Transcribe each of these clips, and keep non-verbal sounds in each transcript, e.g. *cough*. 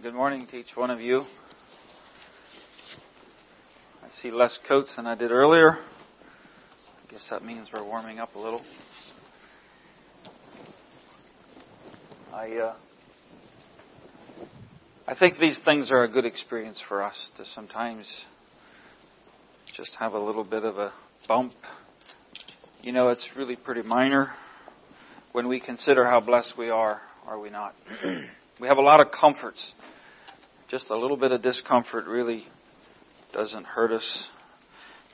Good morning to each one of you. I see less coats than I did earlier. I guess that means we're warming up a little. I uh, I think these things are a good experience for us to sometimes just have a little bit of a bump. You know, it's really pretty minor when we consider how blessed we are, are we not? *clears throat* we have a lot of comforts. Just a little bit of discomfort really doesn't hurt us.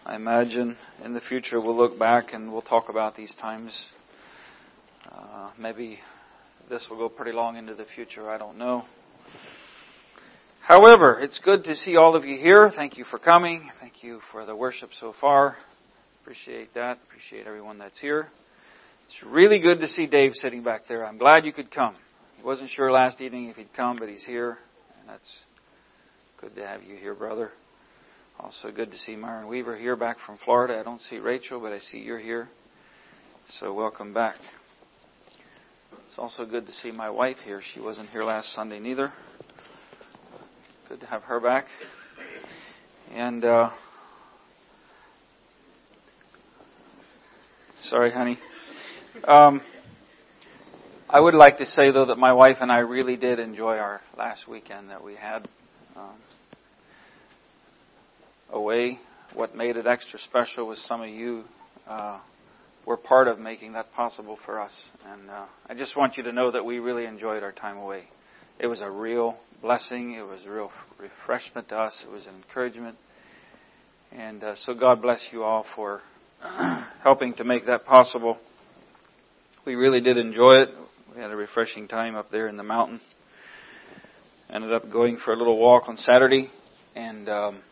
I imagine in the future we'll look back and we'll talk about these times. Uh, maybe this will go pretty long into the future. I don't know. However, it's good to see all of you here. Thank you for coming. Thank you for the worship so far. Appreciate that. Appreciate everyone that's here. It's really good to see Dave sitting back there. I'm glad you could come. Wasn't sure last evening if he'd come, but he's here, and that's good to have you here, brother. Also good to see Myron Weaver here back from Florida. I don't see Rachel, but I see you're here. So welcome back. It's also good to see my wife here. She wasn't here last Sunday neither. Good to have her back. And, uh, sorry, honey. Um, I would like to say, though, that my wife and I really did enjoy our last weekend that we had um, away. What made it extra special was some of you uh, were part of making that possible for us. And uh, I just want you to know that we really enjoyed our time away. It was a real blessing. It was a real refreshment to us. It was an encouragement. And uh, so God bless you all for *clears throat* helping to make that possible. We really did enjoy it. We had a refreshing time up there in the mountain. Ended up going for a little walk on Saturday and um,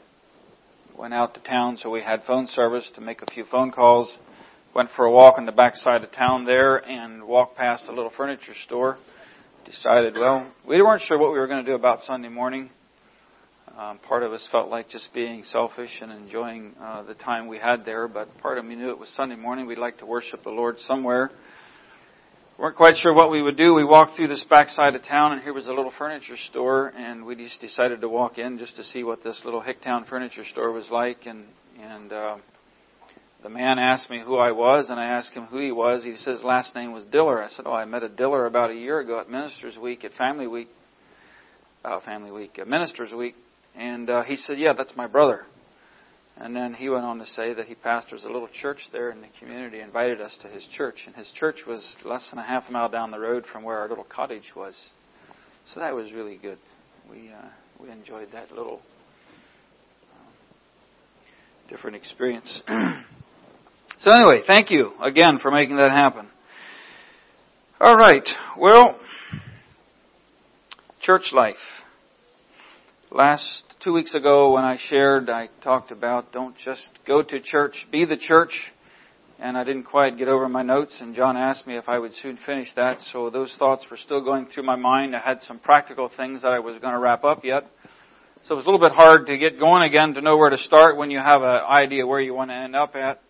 went out to town, so we had phone service to make a few phone calls. Went for a walk on the backside of town there and walked past a little furniture store decided, well, we weren't sure what we were going to do about Sunday morning. Um, part of us felt like just being selfish and enjoying uh, the time we had there, but part of me knew it was Sunday morning. We'd like to worship the Lord somewhere. Weren't quite sure what we would do. We walked through this backside of town, and here was a little furniture store, and we just decided to walk in just to see what this little Hicktown furniture store was like, and and uh, the man asked me who I was, and I asked him who he was. He his last name was Diller. I said, "Oh, I met a Diller about a year ago at Ministers Week, at Family Week, uh, Family Week, uh, Ministers Week." And uh, he said, "Yeah, that's my brother." And then he went on to say that he pastors a little church there in the community, invited us to his church, and his church was less than a half a mile down the road from where our little cottage was. So that was really good. We uh, we enjoyed that little uh, different experience. *clears throat* So anyway, thank you again for making that happen. All right. Well, church life. Last two weeks ago when I shared, I talked about don't just go to church, be the church. And I didn't quite get over my notes and John asked me if I would soon finish that. So those thoughts were still going through my mind. I had some practical things that I was going to wrap up yet. So it was a little bit hard to get going again to know where to start when you have an idea where you want to end up at.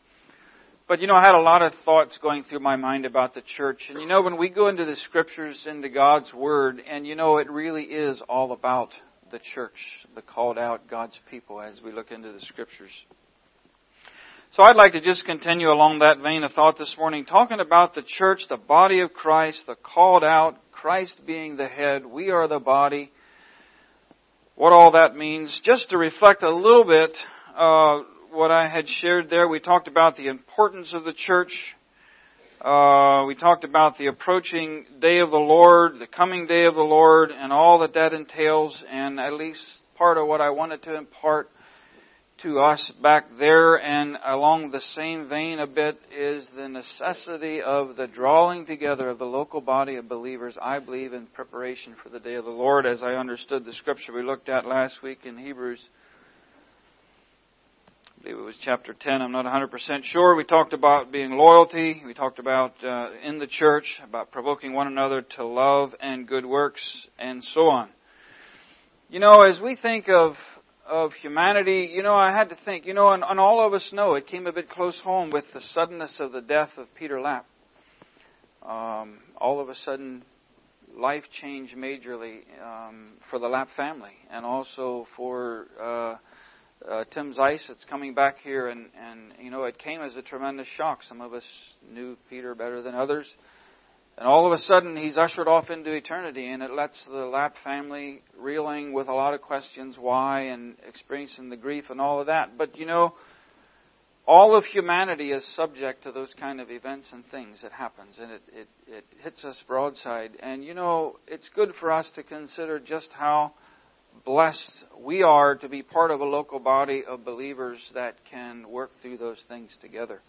But you know, I had a lot of thoughts going through my mind about the church. And you know, when we go into the scriptures, into God's Word, and you know, it really is all about the church, the called out God's people as we look into the scriptures. So I'd like to just continue along that vein of thought this morning, talking about the church, the body of Christ, the called out, Christ being the head, we are the body. What all that means, just to reflect a little bit uh, what I had shared there. We talked about the importance of the church. Uh, we talked about the approaching day of the Lord, the coming day of the Lord, and all that that entails. And at least part of what I wanted to impart to us back there and along the same vein a bit is the necessity of the drawing together of the local body of believers, I believe, in preparation for the day of the Lord, as I understood the scripture we looked at last week in Hebrews I believe it was chapter 10. I'm not 100% sure. We talked about being loyalty. We talked about uh, in the church, about provoking one another to love and good works, and so on. You know, as we think of of humanity, you know, I had to think, you know, and, and all of us know it came a bit close home with the suddenness of the death of Peter Lapp. Um, all of a sudden, life changed majorly um, for the Lapp family, and also for uh, uh, Tim Zeiss that's coming back here, and and you know it came as a tremendous shock. Some of us knew Peter better than others, and all of a sudden he's ushered off into eternity, and it lets the Lapp family reeling with a lot of questions why and experiencing the grief and all of that. But you know all of humanity is subject to those kind of events and things that happens and it, it, it hits us broadside and you know it's good for us to consider just how blessed we are to be part of a local body of believers that can work through those things together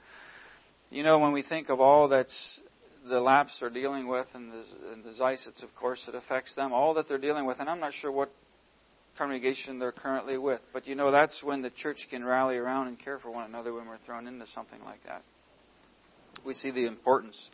you know when we think of all that's the Lapps are dealing with and the, and the Zeissits, of course it affects them all that they're dealing with and i'm not sure what congregation they're currently with. But you know, that's when the church can rally around and care for one another when we're thrown into something like that. We see the importance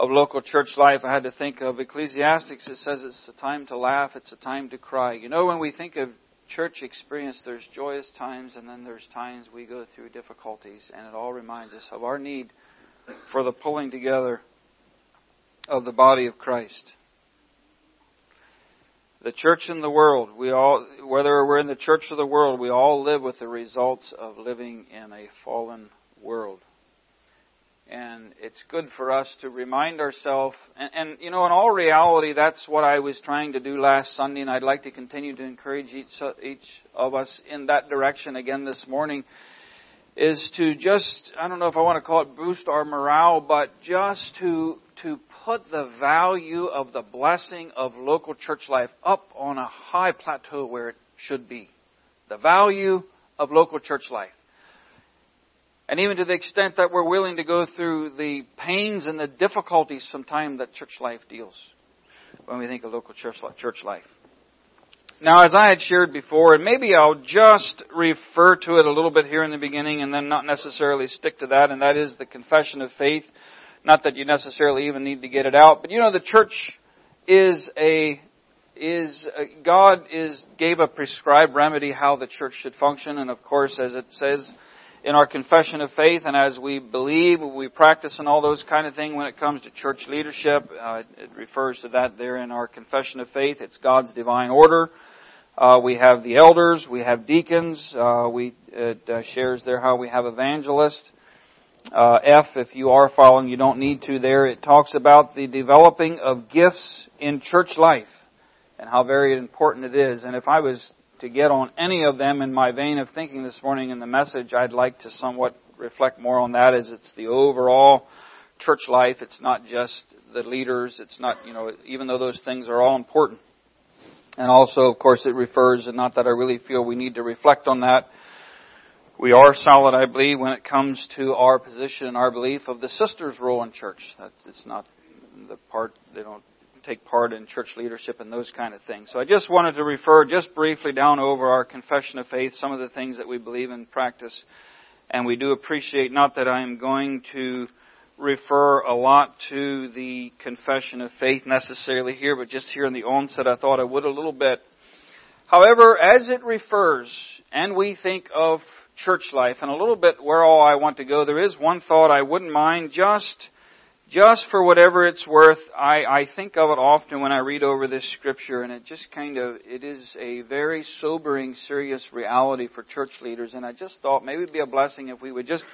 of local church life. I had to think of Ecclesiastes. It says it's a time to laugh, it's a time to cry. You know, when we think of church experience, there's joyous times and then there's times we go through difficulties, and it all reminds us of our need for the pulling together of the body of Christ. The church in the world, we all, whether we're in the church of the world, we all live with the results of living in a fallen world. And it's good for us to remind ourselves, and, and, you know, in all reality, that's what I was trying to do last Sunday, and I'd like to continue to encourage each, each of us in that direction again this morning, is to just, I don't know if I want to call it boost our morale, but just to to put the value of the blessing of local church life up on a high plateau where it should be. The value of local church life. And even to the extent that we're willing to go through the pains and the difficulties sometimes that church life deals when we think of local church life. Now, as I had shared before, and maybe I'll just refer to it a little bit here in the beginning and then not necessarily stick to that, and that is the confession of faith not that you necessarily even need to get it out, but you know the church is a is a, God is gave a prescribed remedy how the church should function, and of course, as it says in our confession of faith, and as we believe, we practice, and all those kind of things when it comes to church leadership, uh, it refers to that there in our confession of faith. It's God's divine order. Uh, we have the elders, we have deacons. Uh, we it uh, shares there how we have evangelists uh, F, if you are following, you don't need to there. It talks about the developing of gifts in church life and how very important it is. And if I was to get on any of them in my vein of thinking this morning in the message, I'd like to somewhat reflect more on that as it's the overall church life. It's not just the leaders. It's not, you know, even though those things are all important. And also, of course, it refers, and not that I really feel we need to reflect on that, we are solid, I believe, when it comes to our position and our belief of the sisters' role in church. That's, it's not the part, they don't take part in church leadership and those kind of things. So I just wanted to refer just briefly down over our confession of faith, some of the things that we believe and practice. And we do appreciate, not that I'm going to refer a lot to the confession of faith necessarily here, but just here in the onset, I thought I would a little bit. However, as it refers, and we think of church life and a little bit where all I want to go. There is one thought I wouldn't mind just just for whatever it's worth, I, I think of it often when I read over this scripture, and it just kind of it is a very sobering, serious reality for church leaders. And I just thought maybe it'd be a blessing if we would just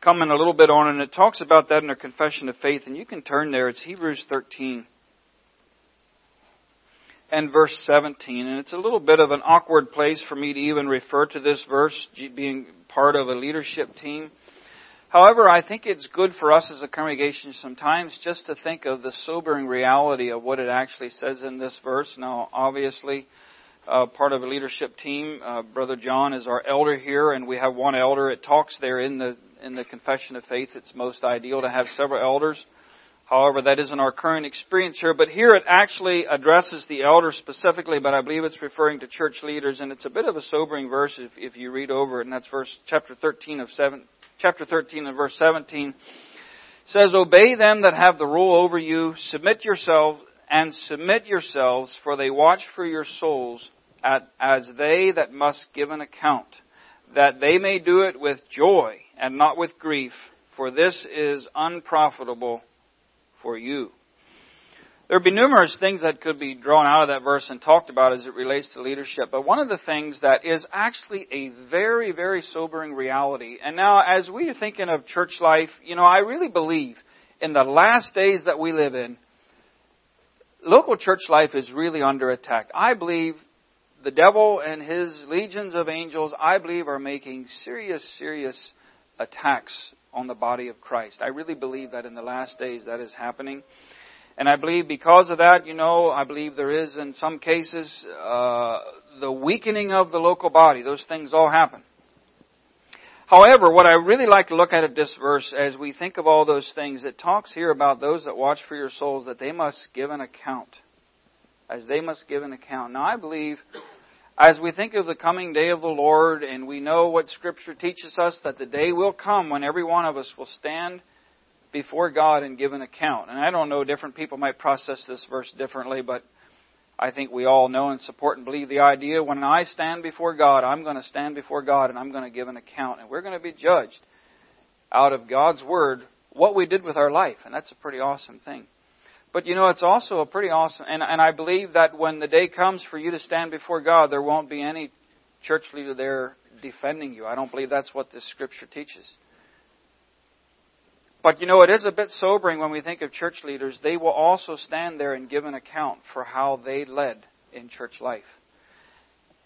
come in a little bit on, it. and it talks about that in our confession of faith. And you can turn there; it's Hebrews 13 and verse 17. And it's a little bit of an awkward place for me to even refer to this verse, being part of a leadership team. However, I think it's good for us as a congregation sometimes just to think of the sobering reality of what it actually says in this verse. Now, obviously, uh, part of a leadership team, uh, Brother John is our elder here, and we have one elder. It talks there in the in the Confession of Faith. It's most ideal to have several elders. However, that isn't our current experience here, but here it actually addresses the elders specifically, but I believe it's referring to church leaders, and it's a bit of a sobering verse if, if you read over it, and that's verse, chapter 13 of 7, chapter 13 and verse 17. Says, Obey them that have the rule over you, submit yourselves, and submit yourselves, for they watch for your souls at, as they that must give an account, that they may do it with joy and not with grief, for this is unprofitable for you. There'd be numerous things that could be drawn out of that verse and talked about as it relates to leadership, but one of the things that is actually a very, very sobering reality, and now as we are thinking of church life, you know, I really believe in the last days that we live in, local church life is really under attack. I believe the devil and his legions of angels, I believe, are making serious, serious attacks on the body of Christ. I really believe that in the last days that is happening. And I believe because of that, you know, I believe there is in some cases uh, the weakening of the local body. Those things all happen. However, what I really like to look at at this verse as we think of all those things, it talks here about those that watch for your souls that they must give an account. As they must give an account. Now I believe as we think of the coming day of the Lord and we know what scripture teaches us that the day will come when every one of us will stand before God and give an account. And I don't know, different people might process this verse differently, but I think we all know and support and believe the idea when I stand before God, I'm going to stand before God and I'm going to give an account. And we're going to be judged out of God's Word what we did with our life. And that's a pretty awesome thing. But you know, it's also a pretty awesome, and, and I believe that when the day comes for you to stand before God, there won't be any church leader there defending you. I don't believe that's what this scripture teaches. But you know, it is a bit sobering when we think of church leaders. They will also stand there and give an account for how they led in church life.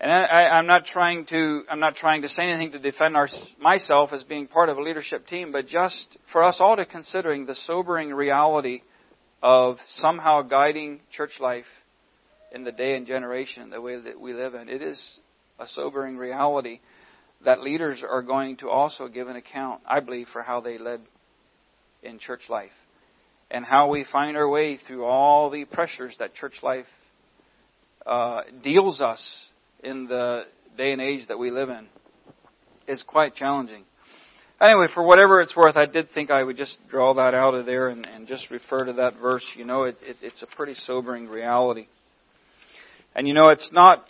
And I, am not trying to I'm not trying to say anything to defend our, myself as being part of a leadership team, but just for us all to considering the sobering reality of somehow guiding church life in the day and generation the way that we live in. It is a sobering reality that leaders are going to also give an account, I believe, for how they led in church life and how we find our way through all the pressures that church life uh, deals us in the day and age that we live in is quite challenging. Anyway, for whatever it's worth, I did think I would just draw that out of there and, and just refer to that verse. You know, it, it, it's a pretty sobering reality. And you know, it's not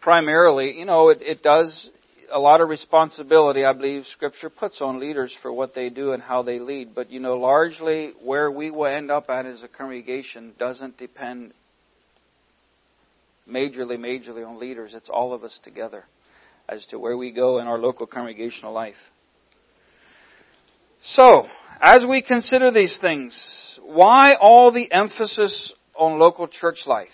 primarily, you know, it, it does a lot of responsibility, I believe, Scripture puts on leaders for what they do and how they lead. But, you know, largely where we will end up at as a congregation doesn't depend majorly, majorly on leaders. It's all of us together as to where we go in our local congregational life. So, as we consider these things, why all the emphasis on local church life?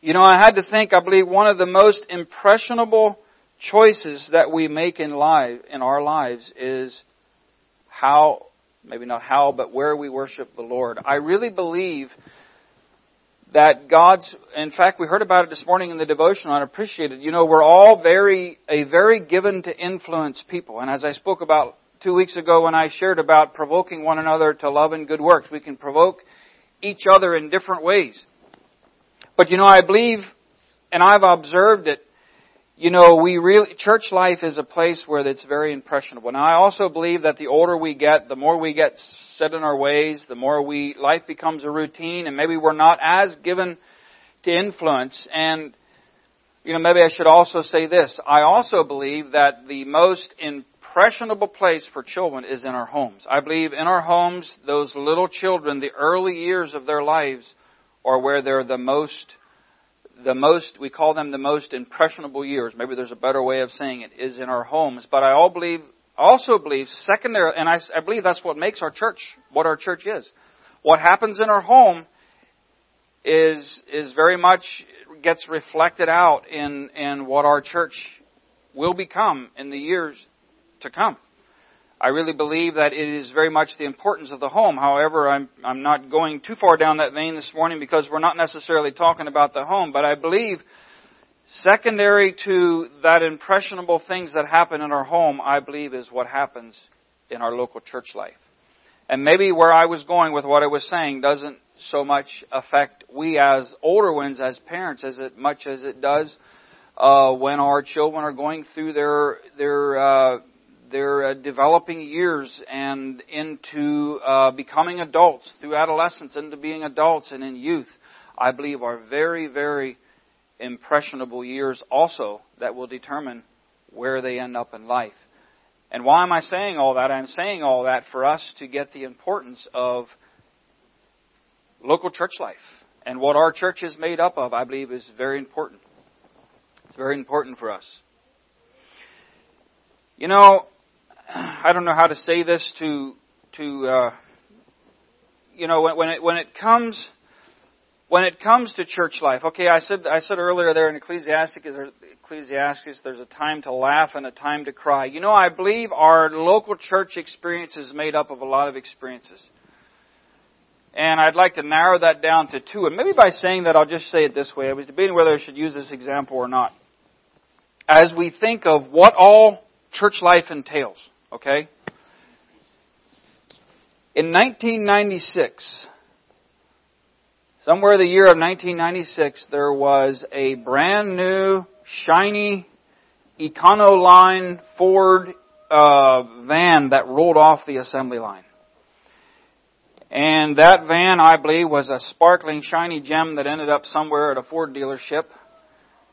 You know, I had to think, I believe one of the most impressionable choices that we make in life, in our lives is how, maybe not how, but where we worship the Lord. I really believe that God's, in fact, we heard about it this morning in the devotion, I appreciated. You know, we're all very, a very given to influence people. And as I spoke about two weeks ago when I shared about provoking one another to love and good works, we can provoke each other in different ways. But you know, I believe, and I've observed it, you know, we really, church life is a place where it's very impressionable. Now I also believe that the older we get, the more we get set in our ways, the more we, life becomes a routine and maybe we're not as given to influence and, you know, maybe I should also say this. I also believe that the most impressionable place for children is in our homes. I believe in our homes, those little children, the early years of their lives are where they're the most the most, we call them the most impressionable years. Maybe there's a better way of saying it, is in our homes. But I all believe, also believe secondary, and I, I believe that's what makes our church what our church is. What happens in our home is, is very much gets reflected out in, in what our church will become in the years to come. I really believe that it is very much the importance of the home. However, I'm, I'm not going too far down that vein this morning because we're not necessarily talking about the home, but I believe secondary to that impressionable things that happen in our home, I believe is what happens in our local church life. And maybe where I was going with what I was saying doesn't so much affect we as older ones, as parents, as much as it does uh, when our children are going through their their uh, their uh, developing years and into uh, becoming adults, through adolescence into being adults and in youth, I believe are very, very impressionable years also that will determine where they end up in life. And why am I saying all that? I'm saying all that for us to get the importance of local church life. And what our church is made up of, I believe, is very important. It's very important for us. You know, I don't know how to say this to to uh, you know when, when it when it comes when it comes to church life. Okay, I said I said earlier there in Ecclesiastes, Ecclesiastes, there's a time to laugh and a time to cry. You know, I believe our local church experience is made up of a lot of experiences. And I'd like to narrow that down to two. And maybe by saying that, I'll just say it this way. I was debating whether I should use this example or not. As we think of what all church life entails, okay? In 1996, somewhere in the year of 1996, there was a brand new, shiny, Econoline Ford uh, van that rolled off the assembly line. And that van, I believe, was a sparkling, shiny gem that ended up somewhere at a Ford dealership.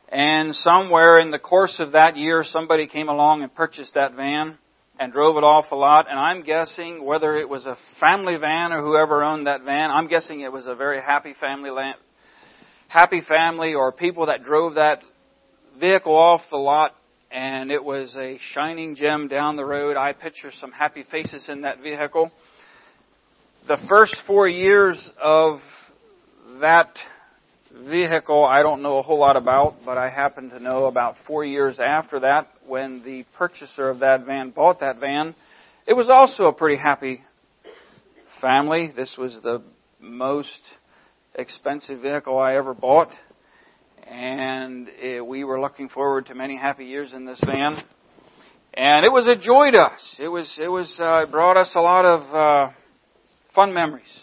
And somewhere in the course of that year, somebody came along and purchased that van and drove it off a lot. And I'm guessing whether it was a family van or whoever owned that van, I'm guessing it was a very happy family, happy family or people that drove that vehicle off the lot. And it was a shining gem down the road. I picture some happy faces in that vehicle the first four years of that vehicle I don't know a whole lot about, but I happen to know about four years after that when the purchaser of that van bought that van. It was also a pretty happy family. This was the most expensive vehicle I ever bought. And it, we were looking forward to many happy years in this van. And it was a joy to us. It was, it was, uh, it brought us a lot of, uh, Fun memories.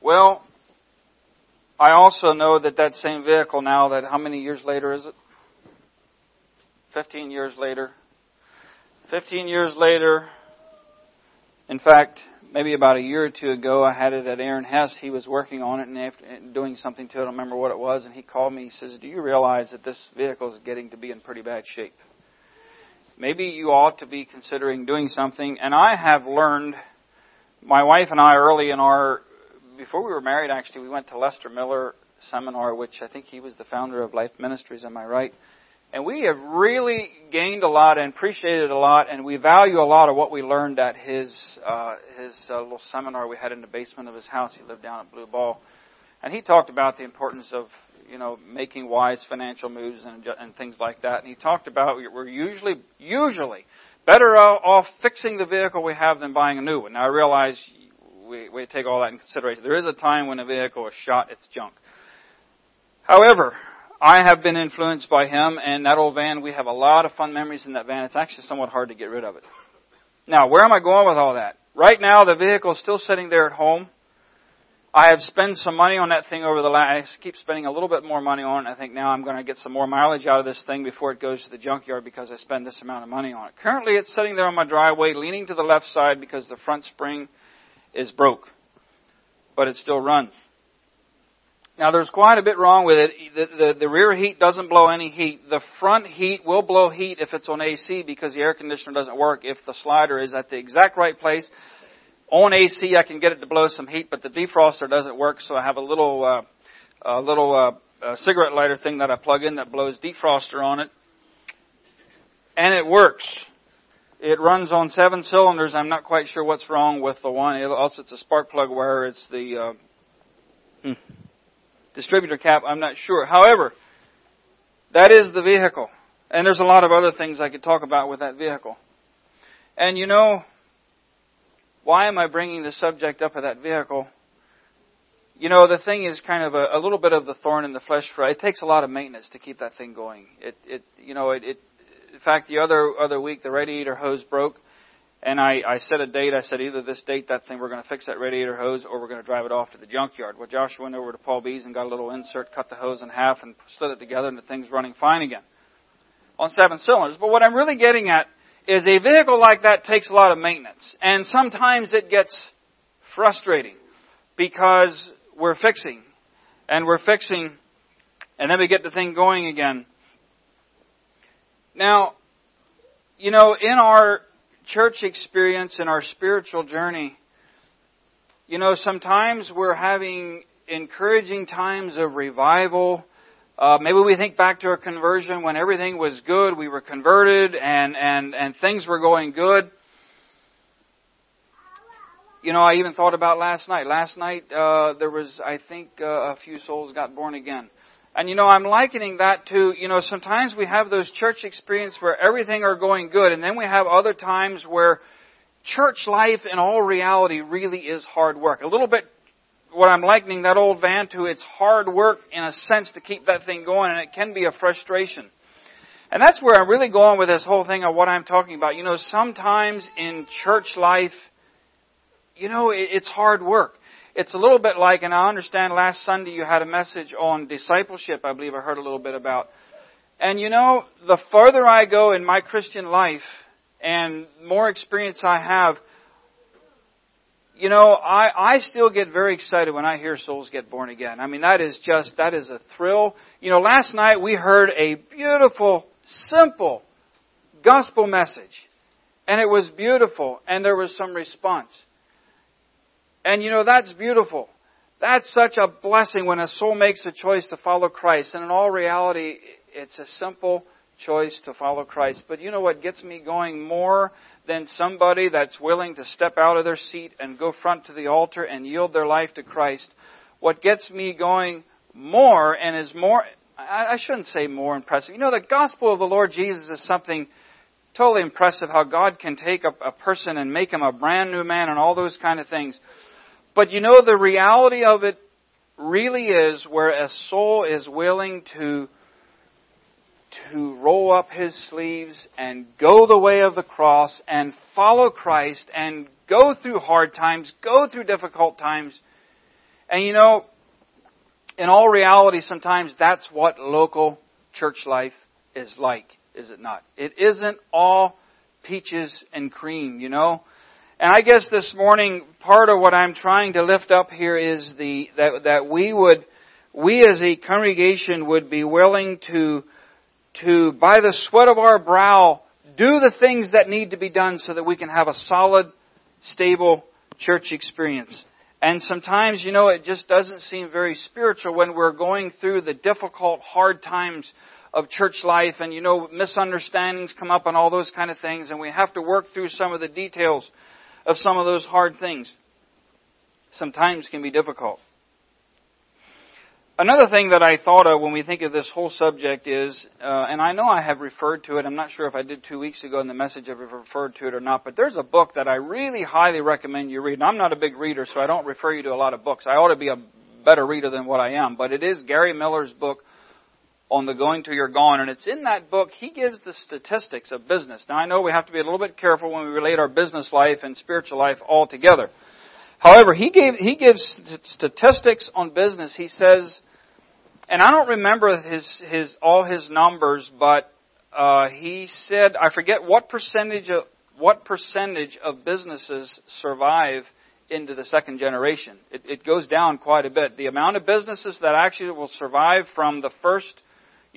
Well, I also know that that same vehicle now, that how many years later is it? 15 years later. 15 years later, in fact, maybe about a year or two ago, I had it at Aaron Hess. He was working on it and doing something to it. I don't remember what it was. And he called me. He says, Do you realize that this vehicle is getting to be in pretty bad shape? maybe you ought to be considering doing something. And I have learned, my wife and I early in our, before we were married actually, we went to Lester Miller seminar, which I think he was the founder of Life Ministries, am I right? And we have really gained a lot and appreciated a lot, and we value a lot of what we learned at his uh, his uh, little seminar we had in the basement of his house. He lived down at Blue Ball, and he talked about the importance of you know, making wise financial moves and, and things like that. And he talked about we're usually, usually better off fixing the vehicle we have than buying a new one. Now I realize we, we take all that in consideration. There is a time when a vehicle is shot, it's junk. However, I have been influenced by him and that old van. We have a lot of fun memories in that van. It's actually somewhat hard to get rid of it. Now, where am I going with all that? Right now, the vehicle is still sitting there at home. I have spent some money on that thing over the last, I keep spending a little bit more money on it. I think now I'm going to get some more mileage out of this thing before it goes to the junkyard because I spend this amount of money on it. Currently it's sitting there on my driveway leaning to the left side because the front spring is broke. But it still runs. Now there's quite a bit wrong with it. The, the, the, rear heat doesn't blow any heat. The front heat will blow heat if it's on AC because the air conditioner doesn't work if the slider is at the exact right place on AC, I can get it to blow some heat, but the defroster doesn't work, so I have a little, uh, a little uh, a cigarette lighter thing that I plug in that blows defroster on it, and it works. It runs on seven cylinders. I'm not quite sure what's wrong with the one. Also, it's a spark plug wire. It's the uh, hmm, distributor cap. I'm not sure. However, that is the vehicle, and there's a lot of other things I could talk about with that vehicle. And you know, why am I bringing the subject up of that vehicle? You know, the thing is kind of a, a little bit of the thorn in the flesh for it takes a lot of maintenance to keep that thing going. It, it, you know, it, it in fact, the other other week the radiator hose broke, and I, I set a date. I said either this date that thing we're going to fix that radiator hose, or we're going to drive it off to the junkyard. Well, Joshua went over to Paul B's and got a little insert, cut the hose in half, and slid it together, and the thing's running fine again on seven cylinders. But what I'm really getting at is a vehicle like that takes a lot of maintenance. And sometimes it gets frustrating because we're fixing and we're fixing and then we get the thing going again. Now, you know, in our church experience, in our spiritual journey, You know, sometimes we're having encouraging times of revival. Uh, maybe we think back to our conversion when everything was good, we were converted, and and and things were going good. You know, I even thought about last night. Last night uh, there was, I think, uh, a few souls got born again. And you know, I'm likening that to, you know, sometimes we have those church experiences where everything are going good, and then we have other times where church life in all reality really is hard work. A little bit what I'm likening that old van to, it's hard work in a sense to keep that thing going, and it can be a frustration. And that's where I'm really going with this whole thing of what I'm talking about. You know, sometimes in church life, you know, it's hard work. It's a little bit like, and I understand last Sunday you had a message on discipleship, I believe I heard a little bit about. And you know, the further I go in my Christian life and more experience I have, you know, I, I still get very excited when I hear souls get born again. I mean, that is just, that is a thrill. You know, last night we heard a beautiful, simple gospel message. And it was beautiful, and there was some response. And you know, that's beautiful. That's such a blessing when a soul makes a choice to follow Christ. And in all reality, it's a simple choice to follow Christ. But you know what gets me going more than somebody that's willing to step out of their seat and go front to the altar and yield their life to Christ? What gets me going more and is more, I shouldn't say more impressive. You know, the gospel of the Lord Jesus is something totally impressive how God can take a, a person and make him a brand new man and all those kind of things. But you know, the reality of it really is where a soul is willing to to roll up his sleeves and go the way of the cross and follow Christ and go through hard times, go through difficult times. And you know, in all reality, sometimes that's what local church life is like, is it not? It isn't all peaches and cream, you know? And I guess this morning, part of what I'm trying to lift up here is the, that, that we would, we as a congregation would be willing to to, by the sweat of our brow, do the things that need to be done so that we can have a solid, stable church experience. And sometimes, you know, it just doesn't seem very spiritual when we're going through the difficult, hard times of church life and, you know, misunderstandings come up and all those kind of things and we have to work through some of the details of some of those hard things. Sometimes can be difficult. Another thing that I thought of when we think of this whole subject is, uh, and I know I have referred to it, I'm not sure if I did two weeks ago in the message if I referred to it or not, but there's a book that I really highly recommend you read. And I'm not a big reader, so I don't refer you to a lot of books. I ought to be a better reader than what I am, but it is Gary Miller's book on the going to your gone, and it's in that book, he gives the statistics of business. Now I know we have to be a little bit careful when we relate our business life and spiritual life all together. However, he gave, he gives statistics on business. He says, and I don't remember his, his, all his numbers, but, uh, he said, I forget what percentage of, what percentage of businesses survive into the second generation. It, it goes down quite a bit. The amount of businesses that actually will survive from the first,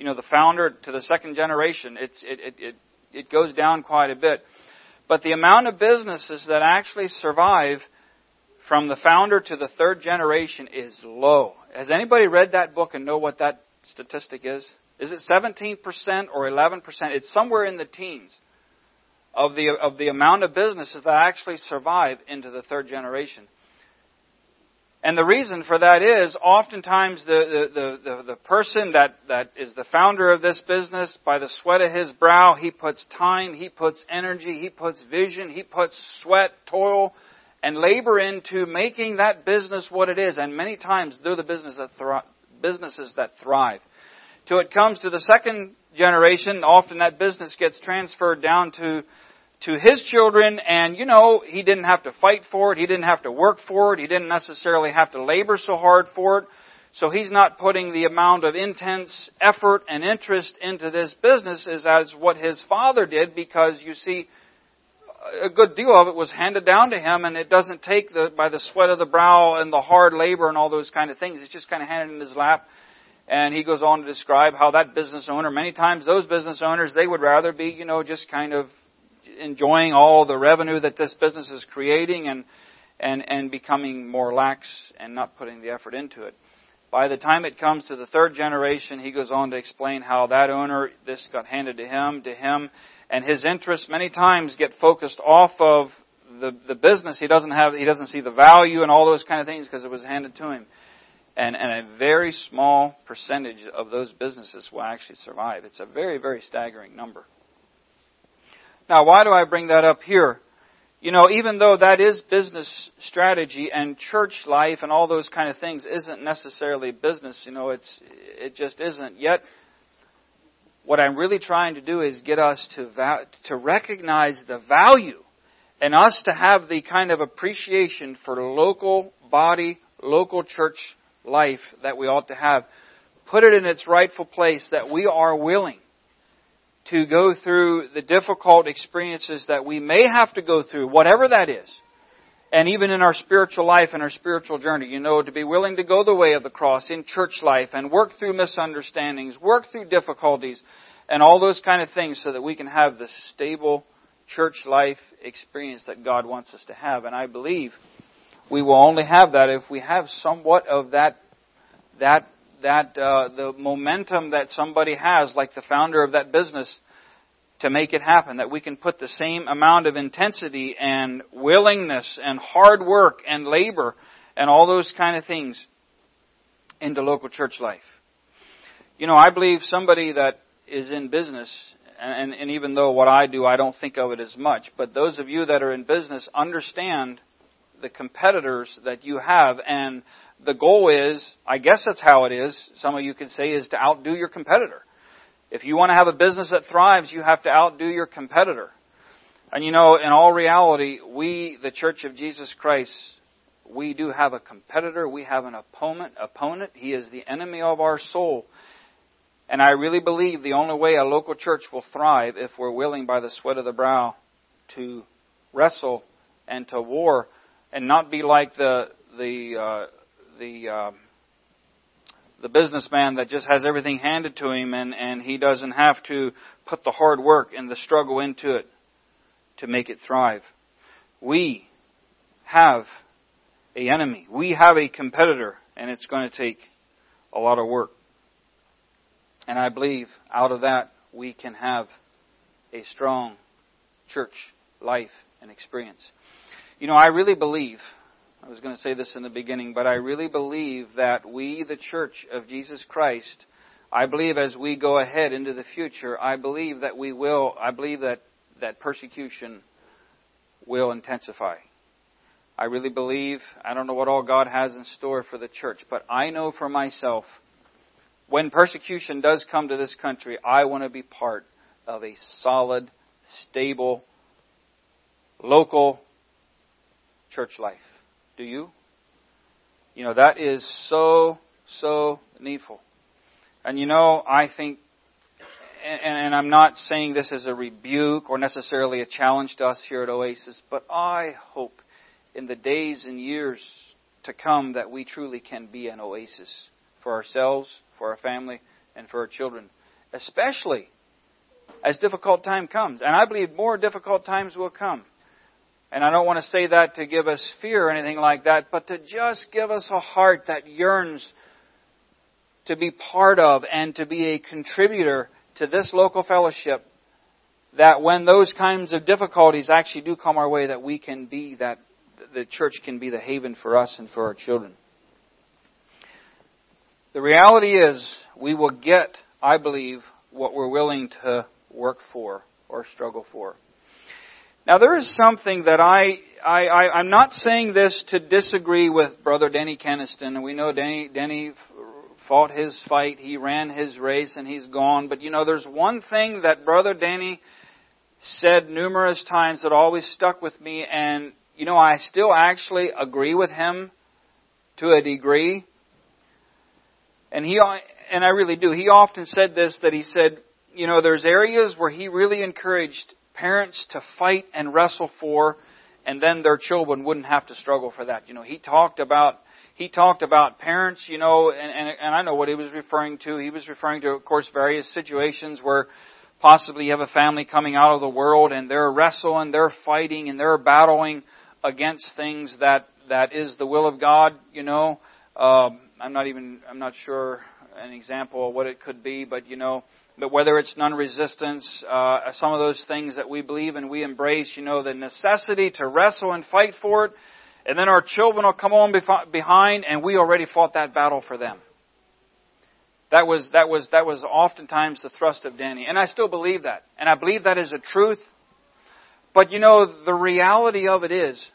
you know, the founder to the second generation, it's, it, it, it, it goes down quite a bit. But the amount of businesses that actually survive from the founder to the third generation is low. Has anybody read that book and know what that statistic is? Is it 17% or 11%? It's somewhere in the teens of the, of the amount of businesses that actually survive into the third generation. And the reason for that is oftentimes the, the, the, the, person that, that is the founder of this business, by the sweat of his brow, he puts time, he puts energy, he puts vision, he puts sweat, toil, and labor into making that business what it is. And many times they're the business that thri- businesses that thrive. Till it comes to the second generation, often that business gets transferred down to to his children and you know he didn't have to fight for it he didn't have to work for it he didn't necessarily have to labor so hard for it so he's not putting the amount of intense effort and interest into this business as, as what his father did because you see a good deal of it was handed down to him, and it doesn't take the by the sweat of the brow and the hard labor and all those kind of things. It's just kind of handed in his lap. And he goes on to describe how that business owner, many times those business owners, they would rather be, you know, just kind of enjoying all the revenue that this business is creating and and, and becoming more lax and not putting the effort into it. By the time it comes to the third generation, he goes on to explain how that owner, this got handed to him, to him, and his interests many times get focused off of the, the business. He doesn't have, he doesn't see the value and all those kind of things because it was handed to him. And, and a very small percentage of those businesses will actually survive. It's a very, very staggering number. Now, why do I bring that up here? You know, even though that is business strategy and church life and all those kind of things isn't necessarily business, you know, it's, it just isn't. Yet, what I'm really trying to do is get us to, to recognize the value and us to have the kind of appreciation for local body, local church life that we ought to have. Put it in its rightful place that we are willing to go through the difficult experiences that we may have to go through, whatever that is. And even in our spiritual life and our spiritual journey, you know, to be willing to go the way of the cross in church life and work through misunderstandings, work through difficulties, and all those kind of things so that we can have the stable church life experience that God wants us to have. And I believe we will only have that if we have somewhat of that, that that uh, the momentum that somebody has, like the founder of that business, to make it happen. That we can put the same amount of intensity and willingness and hard work and labor and all those kind of things into local church life. You know, I believe somebody that is in business, and, and even though what I do, I don't think of it as much, but those of you that are in business understand the competitors that you have and the goal is, I guess that's how it is, some of you can say, is to outdo your competitor. If you want to have a business that thrives, you have to outdo your competitor. And you know, in all reality, we, the Church of Jesus Christ, we do have a competitor. We have an opponent. Opponent. He is the enemy of our soul. And I really believe the only way a local church will thrive if we're willing by the sweat of the brow to wrestle and to war and not be like the the uh, the uh, the businessman that just has everything handed to him and and he doesn't have to put the hard work and the struggle into it to make it thrive. We have a enemy. We have a competitor and it's going to take a lot of work. And I believe out of that we can have a strong church life and experience. You know, I really believe I was going to say this in the beginning, but I really believe that we, the Church of Jesus Christ, I believe as we go ahead into the future, I believe that we will, I believe that, that persecution will intensify. I really believe, I don't know what all God has in store for the church, but I know for myself, when persecution does come to this country, I want to be part of a solid, stable, local church life. Do you? You know, that is so, so needful. And you know, I think, and, and I'm not saying this as a rebuke or necessarily a challenge to us here at Oasis, but I hope in the days and years to come that we truly can be an oasis for ourselves, for our family, and for our children. Especially as difficult time comes. And I believe more difficult times will come. And I don't want to say that to give us fear or anything like that, but to just give us a heart that yearns to be part of and to be a contributor to this local fellowship that when those kinds of difficulties actually do come our way that we can be that the church can be the haven for us and for our children. The reality is we will get, I believe, what we're willing to work for or struggle for. Now there is something that I, I, I I'm not saying this to disagree with Brother Denny Kenaston, and we know Denny, Denny fought his fight, he ran his race, and he's gone. But you know, there's one thing that Brother Denny said numerous times that always stuck with me, and you know, I still actually agree with him to a degree. And he, and I really do. He often said this, that he said, you know, there's areas where he really encouraged parents to fight and wrestle for, and then their children wouldn't have to struggle for that. You know, he talked about he talked about parents, you know, and, and, and I know what he was referring to. He was referring to, of course, various situations where possibly you have a family coming out of the world and they're wrestling, they're fighting, and they're battling against things that that is the will of God. You know, um, I'm not even I'm not sure an example of what it could be, but you know, but whether it's non-resistance, uh, some of those things that we believe and we embrace, you know, the necessity to wrestle and fight for it, and then our children will come on behind, and we already fought that battle for them. That was that was that was oftentimes the thrust of Danny, and I still believe that, and I believe that is a truth. But you know, the reality of it is,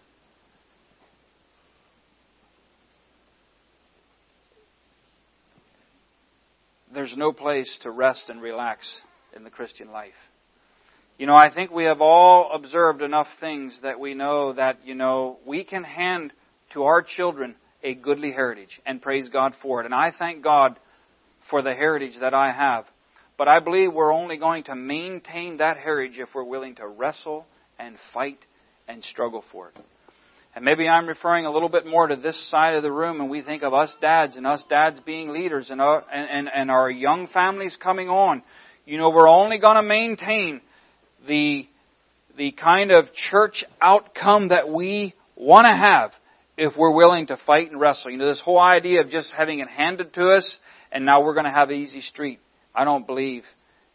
there's no place to rest and relax in the Christian life. You know, I think we have all observed enough things that we know that, you know, we can hand to our children a goodly heritage and praise God for it. And I thank God for the heritage that I have. But I believe we're only going to maintain that heritage if we're willing to wrestle and fight and struggle for it. And maybe I'm referring a little bit more to this side of the room, and we think of us dads and us dads being leaders and our, and, and, and our young families coming on. You know, we're only going to maintain the, the kind of church outcome that we want to have if we're willing to fight and wrestle. You know, this whole idea of just having it handed to us and now we're going to have easy street, I don't believe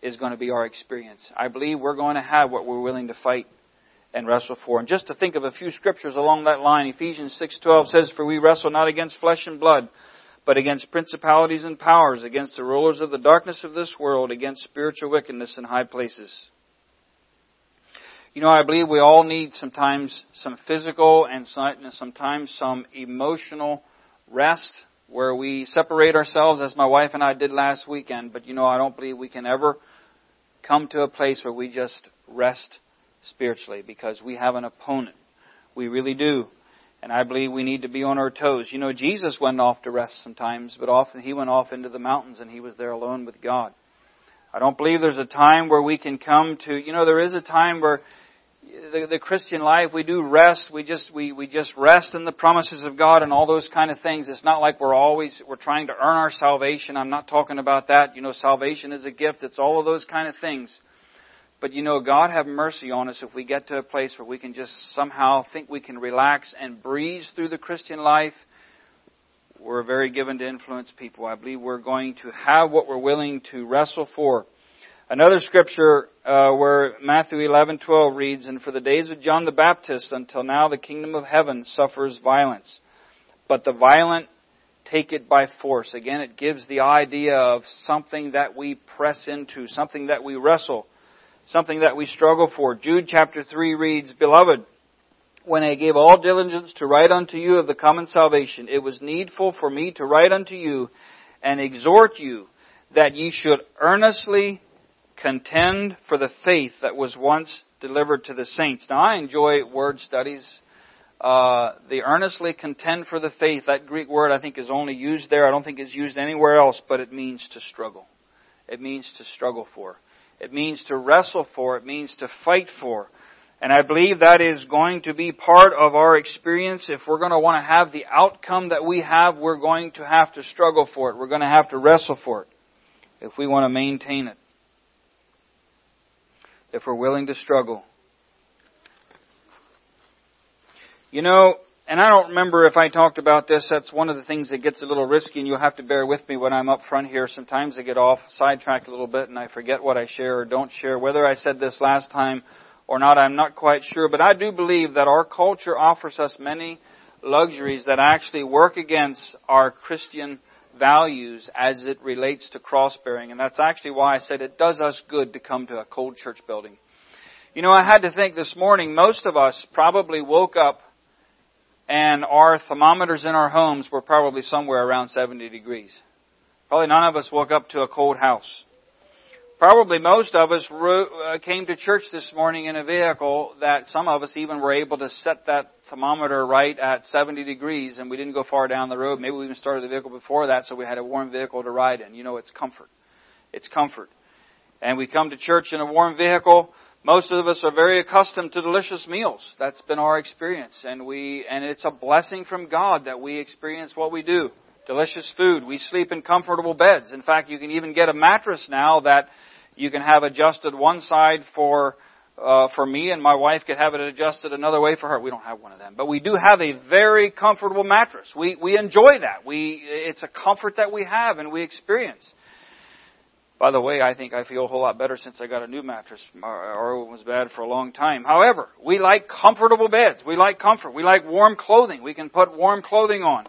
is going to be our experience. I believe we're going to have what we're willing to fight and wrestle for. And just to think of a few scriptures along that line, Ephesians 6:12 says, "For we wrestle not against flesh and blood, but against principalities and powers, against the rulers of the darkness of this world, against spiritual wickedness in high places." You know, I believe we all need sometimes some physical and sometimes some emotional rest where we separate ourselves as my wife and I did last weekend, but you know, I don't believe we can ever come to a place where we just rest spiritually because we have an opponent. We really do. And I believe we need to be on our toes. You know, Jesus went off to rest sometimes, but often he went off into the mountains and he was there alone with God. I don't believe there's a time where we can come to, you know, there is a time where the, the Christian life, we do rest. We just we, we just rest in the promises of God and all those kind of things. It's not like we're always we're trying to earn our salvation. I'm not talking about that. You know, salvation is a gift. It's all of those kind of things. But you know, God have mercy on us if we get to a place where we can just somehow think we can relax and breeze through the Christian life. We're very given to influence people. I believe we're going to have what we're willing to wrestle for. Another scripture uh, where Matthew 11:12 reads, "And for the days of John the Baptist until now the kingdom of heaven suffers violence, but the violent take it by force." Again, it gives the idea of something that we press into, something that we wrestle, something that we struggle for. Jude chapter 3 reads, "Beloved, when I gave all diligence to write unto you of the common salvation, it was needful for me to write unto you and exhort you that ye should earnestly contend for the faith that was once delivered to the saints. Now, I enjoy word studies. Uh, the earnestly contend for the faith, that Greek word I think is only used there. I don't think it's used anywhere else, but it means to struggle. It means to struggle for. It means to wrestle for. It means to fight for. And I believe that is going to be part of our experience. If we're going to want to have the outcome that we have, we're going to have to struggle for it. We're going to have to wrestle for it if we want to maintain it if we're willing to struggle. You know, and I don't remember if I talked about this. That's one of the things that gets a little risky, and you'll have to bear with me when I'm up front here. Sometimes I get off sidetracked a little bit, and I forget what I share or don't share. Whether I said this last time or not, I'm not quite sure. But I do believe that our culture offers us many luxuries that actually work against our Christian values as it relates to cross bearing. And that's actually why I said it does us good to come to a cold church building. You know, I had to think this morning, most of us probably woke up and our thermometers in our homes were probably somewhere around 70 degrees. Probably none of us woke up to a cold house. Probably most of us uh, came to church this morning in a vehicle that some of us even were able to set that thermometer right at 70 degrees and we didn't go far down the road. Maybe we even started the vehicle before that so we had a warm vehicle to ride in. You know, it's comfort. It's comfort. And we come to church in a warm vehicle. Most of us are very accustomed to delicious meals. That's been our experience. And we, and it's a blessing from God that we experience what we do. Delicious food. We sleep in comfortable beds. In fact, you can even get a mattress now that you can have adjusted one side for uh, for me and my wife could have it adjusted another way for her. We don't have one of them, but we do have a very comfortable mattress. We we enjoy that. We it's a comfort that we have and we experience. By the way, I think I feel a whole lot better since I got a new mattress. Our, our one was bad for a long time. However, we like comfortable beds. We like comfort. We like warm clothing. We can put warm clothing on.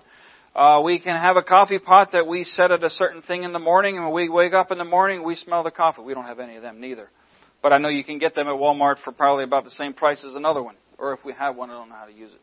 Uh, we can have a coffee pot that we set at a certain thing in the morning, and when we wake up in the morning, we smell the coffee. We don't have any of them neither. But I know you can get them at Walmart for probably about the same price as another one. Or if we have one, I don't know how to use it.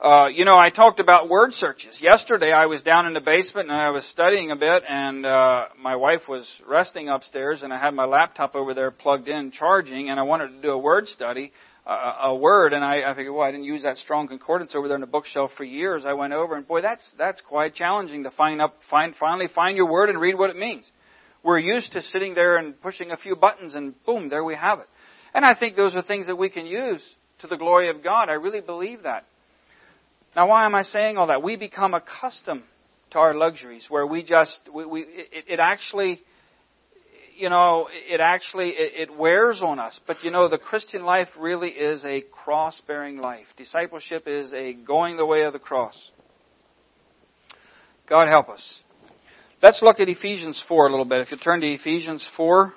Uh, you know, I talked about word searches. Yesterday I was down in the basement and I was studying a bit and, uh, my wife was resting upstairs and I had my laptop over there plugged in charging and I wanted to do a word study, uh, a word and I, I figured, well, I didn't use that strong concordance over there in the bookshelf for years. I went over and boy, that's, that's quite challenging to find up, find, finally find your word and read what it means. We're used to sitting there and pushing a few buttons and boom, there we have it. And I think those are things that we can use to the glory of God. I really believe that. Now, why am I saying all that? We become accustomed to our luxuries, where we just we, we it, it actually you know, it actually it, it, wears on us. But you know, the Christian life really is a cross-bearing life. Discipleship is a going the way of the cross. God help us. Let's look at Ephesians 4 a little bit. If you turn to Ephesians 4,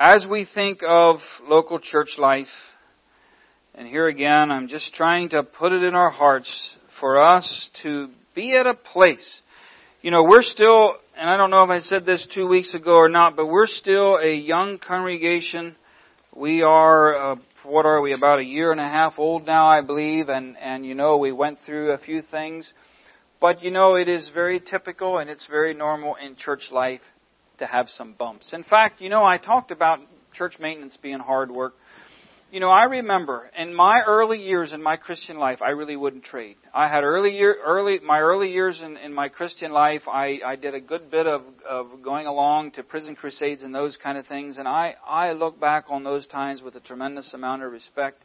as we think of local church life, and here again, I'm just trying to put it in our hearts for us to be at a place. You know, we're still, and I don't know if I said this two weeks ago or not, but we're still a young congregation. We are, uh, what are we, about a year and a half old now, I believe, and, and you know, we went through a few things. But you know, it is very typical and it's very normal in church life to have some bumps. In fact, you know, I talked about church maintenance being hard work you know, I remember in my early years in my Christian life, I really wouldn't trade. I had early year, early, my early years in, in my Christian life, I, I did a good bit of, of going along to prison crusades and those kind of things, and I, I look back on those times with a tremendous amount of respect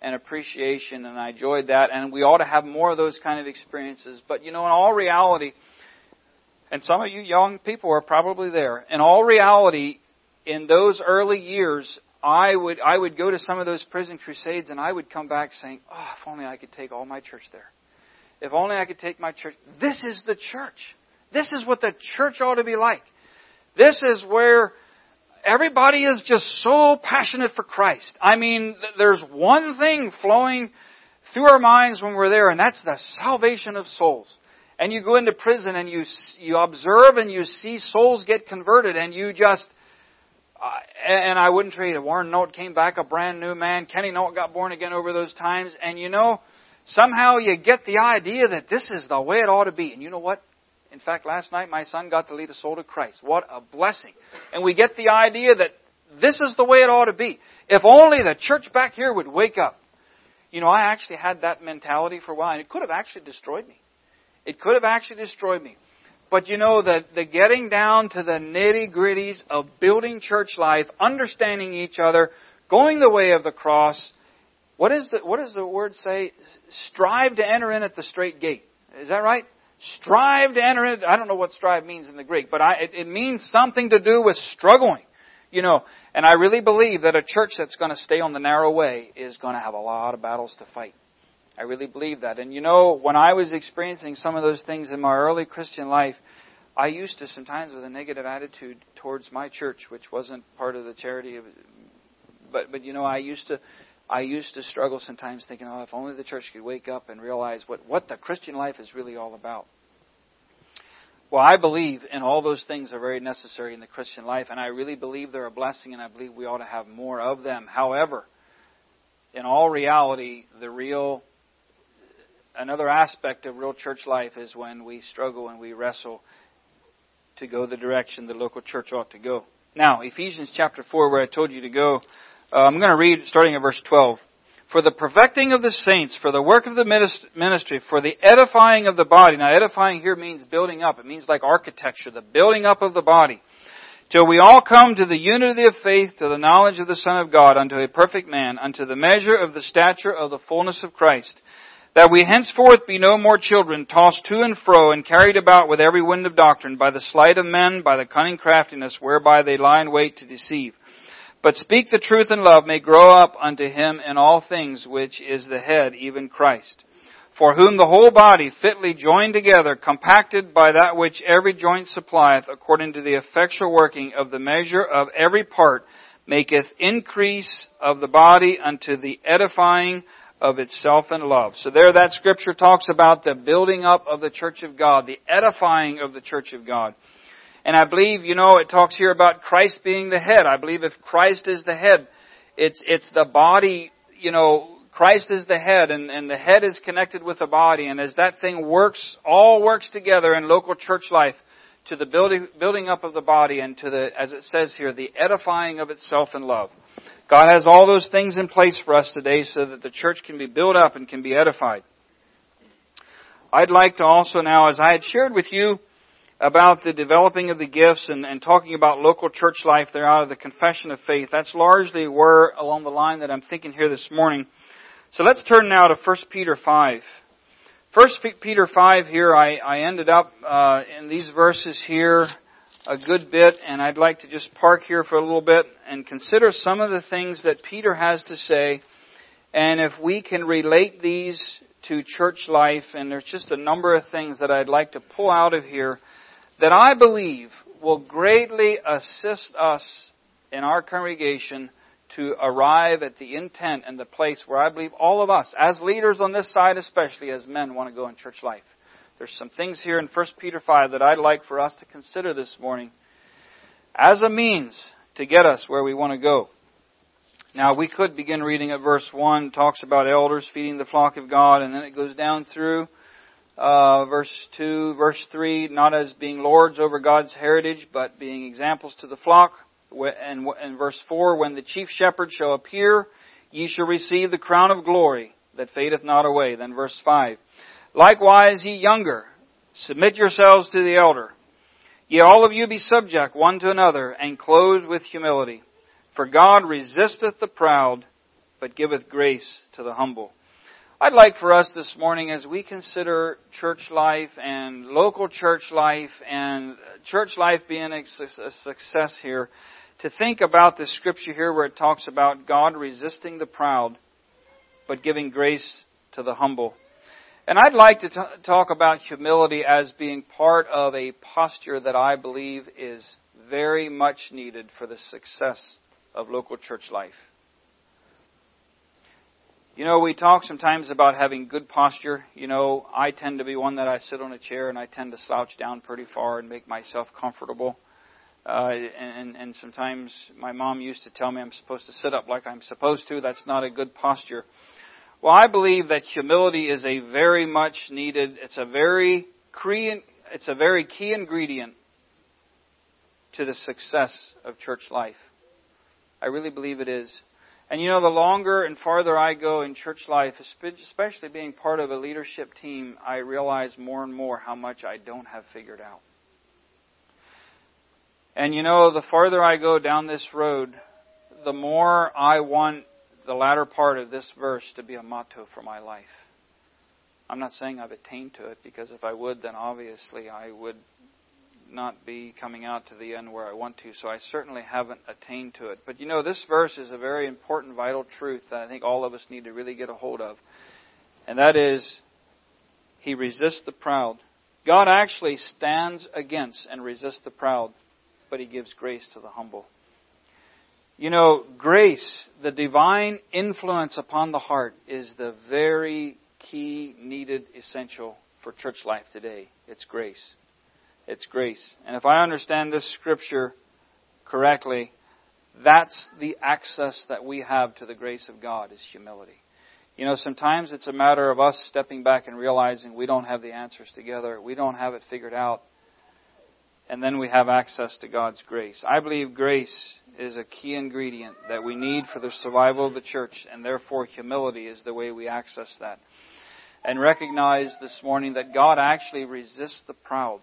and appreciation, and I enjoyed that, and we ought to have more of those kind of experiences. But, you know, in all reality, and some of you young people are probably there, in all reality, in those early years, I would I would go to some of those prison crusades and I would come back saying, "Oh, if only I could take all my church there. If only I could take my church. This is the church. This is what the church ought to be like. This is where everybody is just so passionate for Christ. I mean, there's one thing flowing through our minds when we're there, and that's the salvation of souls. And you go into prison and you you observe and you see souls get converted, and you just uh, and I wouldn't trade it. Warren Note came back a brand new man. Kenny Note got born again over those times. And you know, somehow you get the idea that this is the way it ought to be. And you know what? In fact, last night my son got to lead a soul to Christ. What a blessing. And we get the idea that this is the way it ought to be. If only the church back here would wake up. You know, I actually had that mentality for a while, and it could have actually destroyed me. It could have actually destroyed me. But you know, the, the getting down to the nitty gritties of building church life, understanding each other, going the way of the cross, what, is the, what does the word say? Strive to enter in at the straight gate. Is that right? Strive to enter in. I don't know what strive means in the Greek, but I, it, it means something to do with struggling. You know, and I really believe that a church that's going to stay on the narrow way is going to have a lot of battles to fight. I really believe that. And you know, when I was experiencing some of those things in my early Christian life, I used to sometimes with a negative attitude towards my church, which wasn't part of the charity but but you know, I used to I used to struggle sometimes thinking, oh, if only the church could wake up and realize what, what the Christian life is really all about. Well, I believe in all those things are very necessary in the Christian life, and I really believe they're a blessing, and I believe we ought to have more of them. However, in all reality, the real another aspect of real church life is when we struggle and we wrestle to go the direction the local church ought to go. Now, Ephesians chapter 4, where I told you to go, uh, I'm going to read starting at verse 12. For the perfecting of the saints, for the work of the ministry, for the edifying of the body. Now, edifying here means building up. It means like architecture, the building up of the body. Till we all come to the unity of faith, to the knowledge of the Son of God, unto a perfect man, unto the measure of the stature of the fullness of Christ that we henceforth be no more children, tossed to and fro and carried about with every wind of doctrine by the sleight of men, by the cunning craftiness whereby they lie in wait to deceive, but speak the truth in love may grow up unto him in all things, which is the head, even Christ. For whom the whole body fitly joined together, compacted by that which every joint supplieth, according to the effectual working of the measure of every part, maketh increase of the body unto the edifying of itself in love. So there that scripture talks about the building up of the church of God, the edifying of the church of God. And I believe, you know, it talks here about Christ being the head. I believe if Christ is the head, it's, it's the body, you know, Christ is the head and, and the head is connected with the body. And as that thing works, all works together in local church life to the building, building up of the body and to the, as it says here, the edifying of itself in love. God has all those things in place for us today so that the church can be built up and can be edified. I'd like to also now, as I had shared with you, about the developing of the gifts and, and talking about local church life there out of the confession of faith. That's largely where along the line that I'm thinking here this morning. So let's turn now to 1 Peter 5. 1 Peter 5 here, I, I ended up uh, in these verses here a good bit, and I'd like to just park here for a little bit and consider some of the things that Peter has to say, and if we can relate these to church life, and there's just a number of things that I'd like to pull out of here that I believe will greatly assist us in our congregation to arrive at the intent and the place where I believe all of us, as leaders on this side especially, as men, want to go in church life. There's some things here in 1 Peter 5 that I'd like for us to consider this morning as a means to get us where we want to go. Now, we could begin reading at verse 1, talks about elders feeding the flock of God, and then it goes down through uh, verse 2, verse 3, not as being lords over God's heritage, but being examples to the flock. And, and verse 4, when the chief shepherd shall appear, ye shall receive the crown of glory that fadeth not away. Then verse 5, likewise ye younger, submit yourselves to the elder. Ye all of you be subject one to another, and clothed with humility. For God resisteth the proud, but giveth grace to the humble. I'd like for us this morning, as we consider church life and local church life and church life being a success here, to think about the scripture here where it talks about God resisting the proud, but giving grace to the humble. And I'd like to t- talk about humility as being part of a posture that I believe is very much needed for the success of local church life. You know, we talk sometimes about having good posture. You know, I tend to be one that I sit on a chair and I tend to slouch down pretty far and make myself comfortable. Uh, and, and sometimes my mom used to tell me I'm supposed to sit up like I'm supposed to. That's not a good posture. Well, I believe that humility is a very much needed, it's a very it's a very key ingredient to the success of church life. I really believe it is. And you know, the longer and farther I go in church life, especially being part of a leadership team, I realize more and more how much I don't have figured out. And you know, the farther I go down this road, the more I want the latter part of this verse to be a motto for my life. I'm not saying I've attained to it because if I would, then obviously I would not be coming out to the end where I want to, so I certainly haven't attained to it. But you know, this verse is a very important, vital truth that I think all of us need to really get a hold of. And that is, He resists the proud. God actually stands against and resists the proud, but He gives grace to the humble. You know, grace, the divine influence upon the heart, is the very key, needed, essential for church life today. It's grace. It's grace. And if I understand this scripture correctly, that's the access that we have to the grace of God is humility. You know, sometimes it's a matter of us stepping back and realizing we don't have the answers together, we don't have it figured out, and then we have access to God's grace. I believe grace is a key ingredient that we need for the survival of the church, and therefore humility is the way we access that. And recognize this morning that God actually resists the proud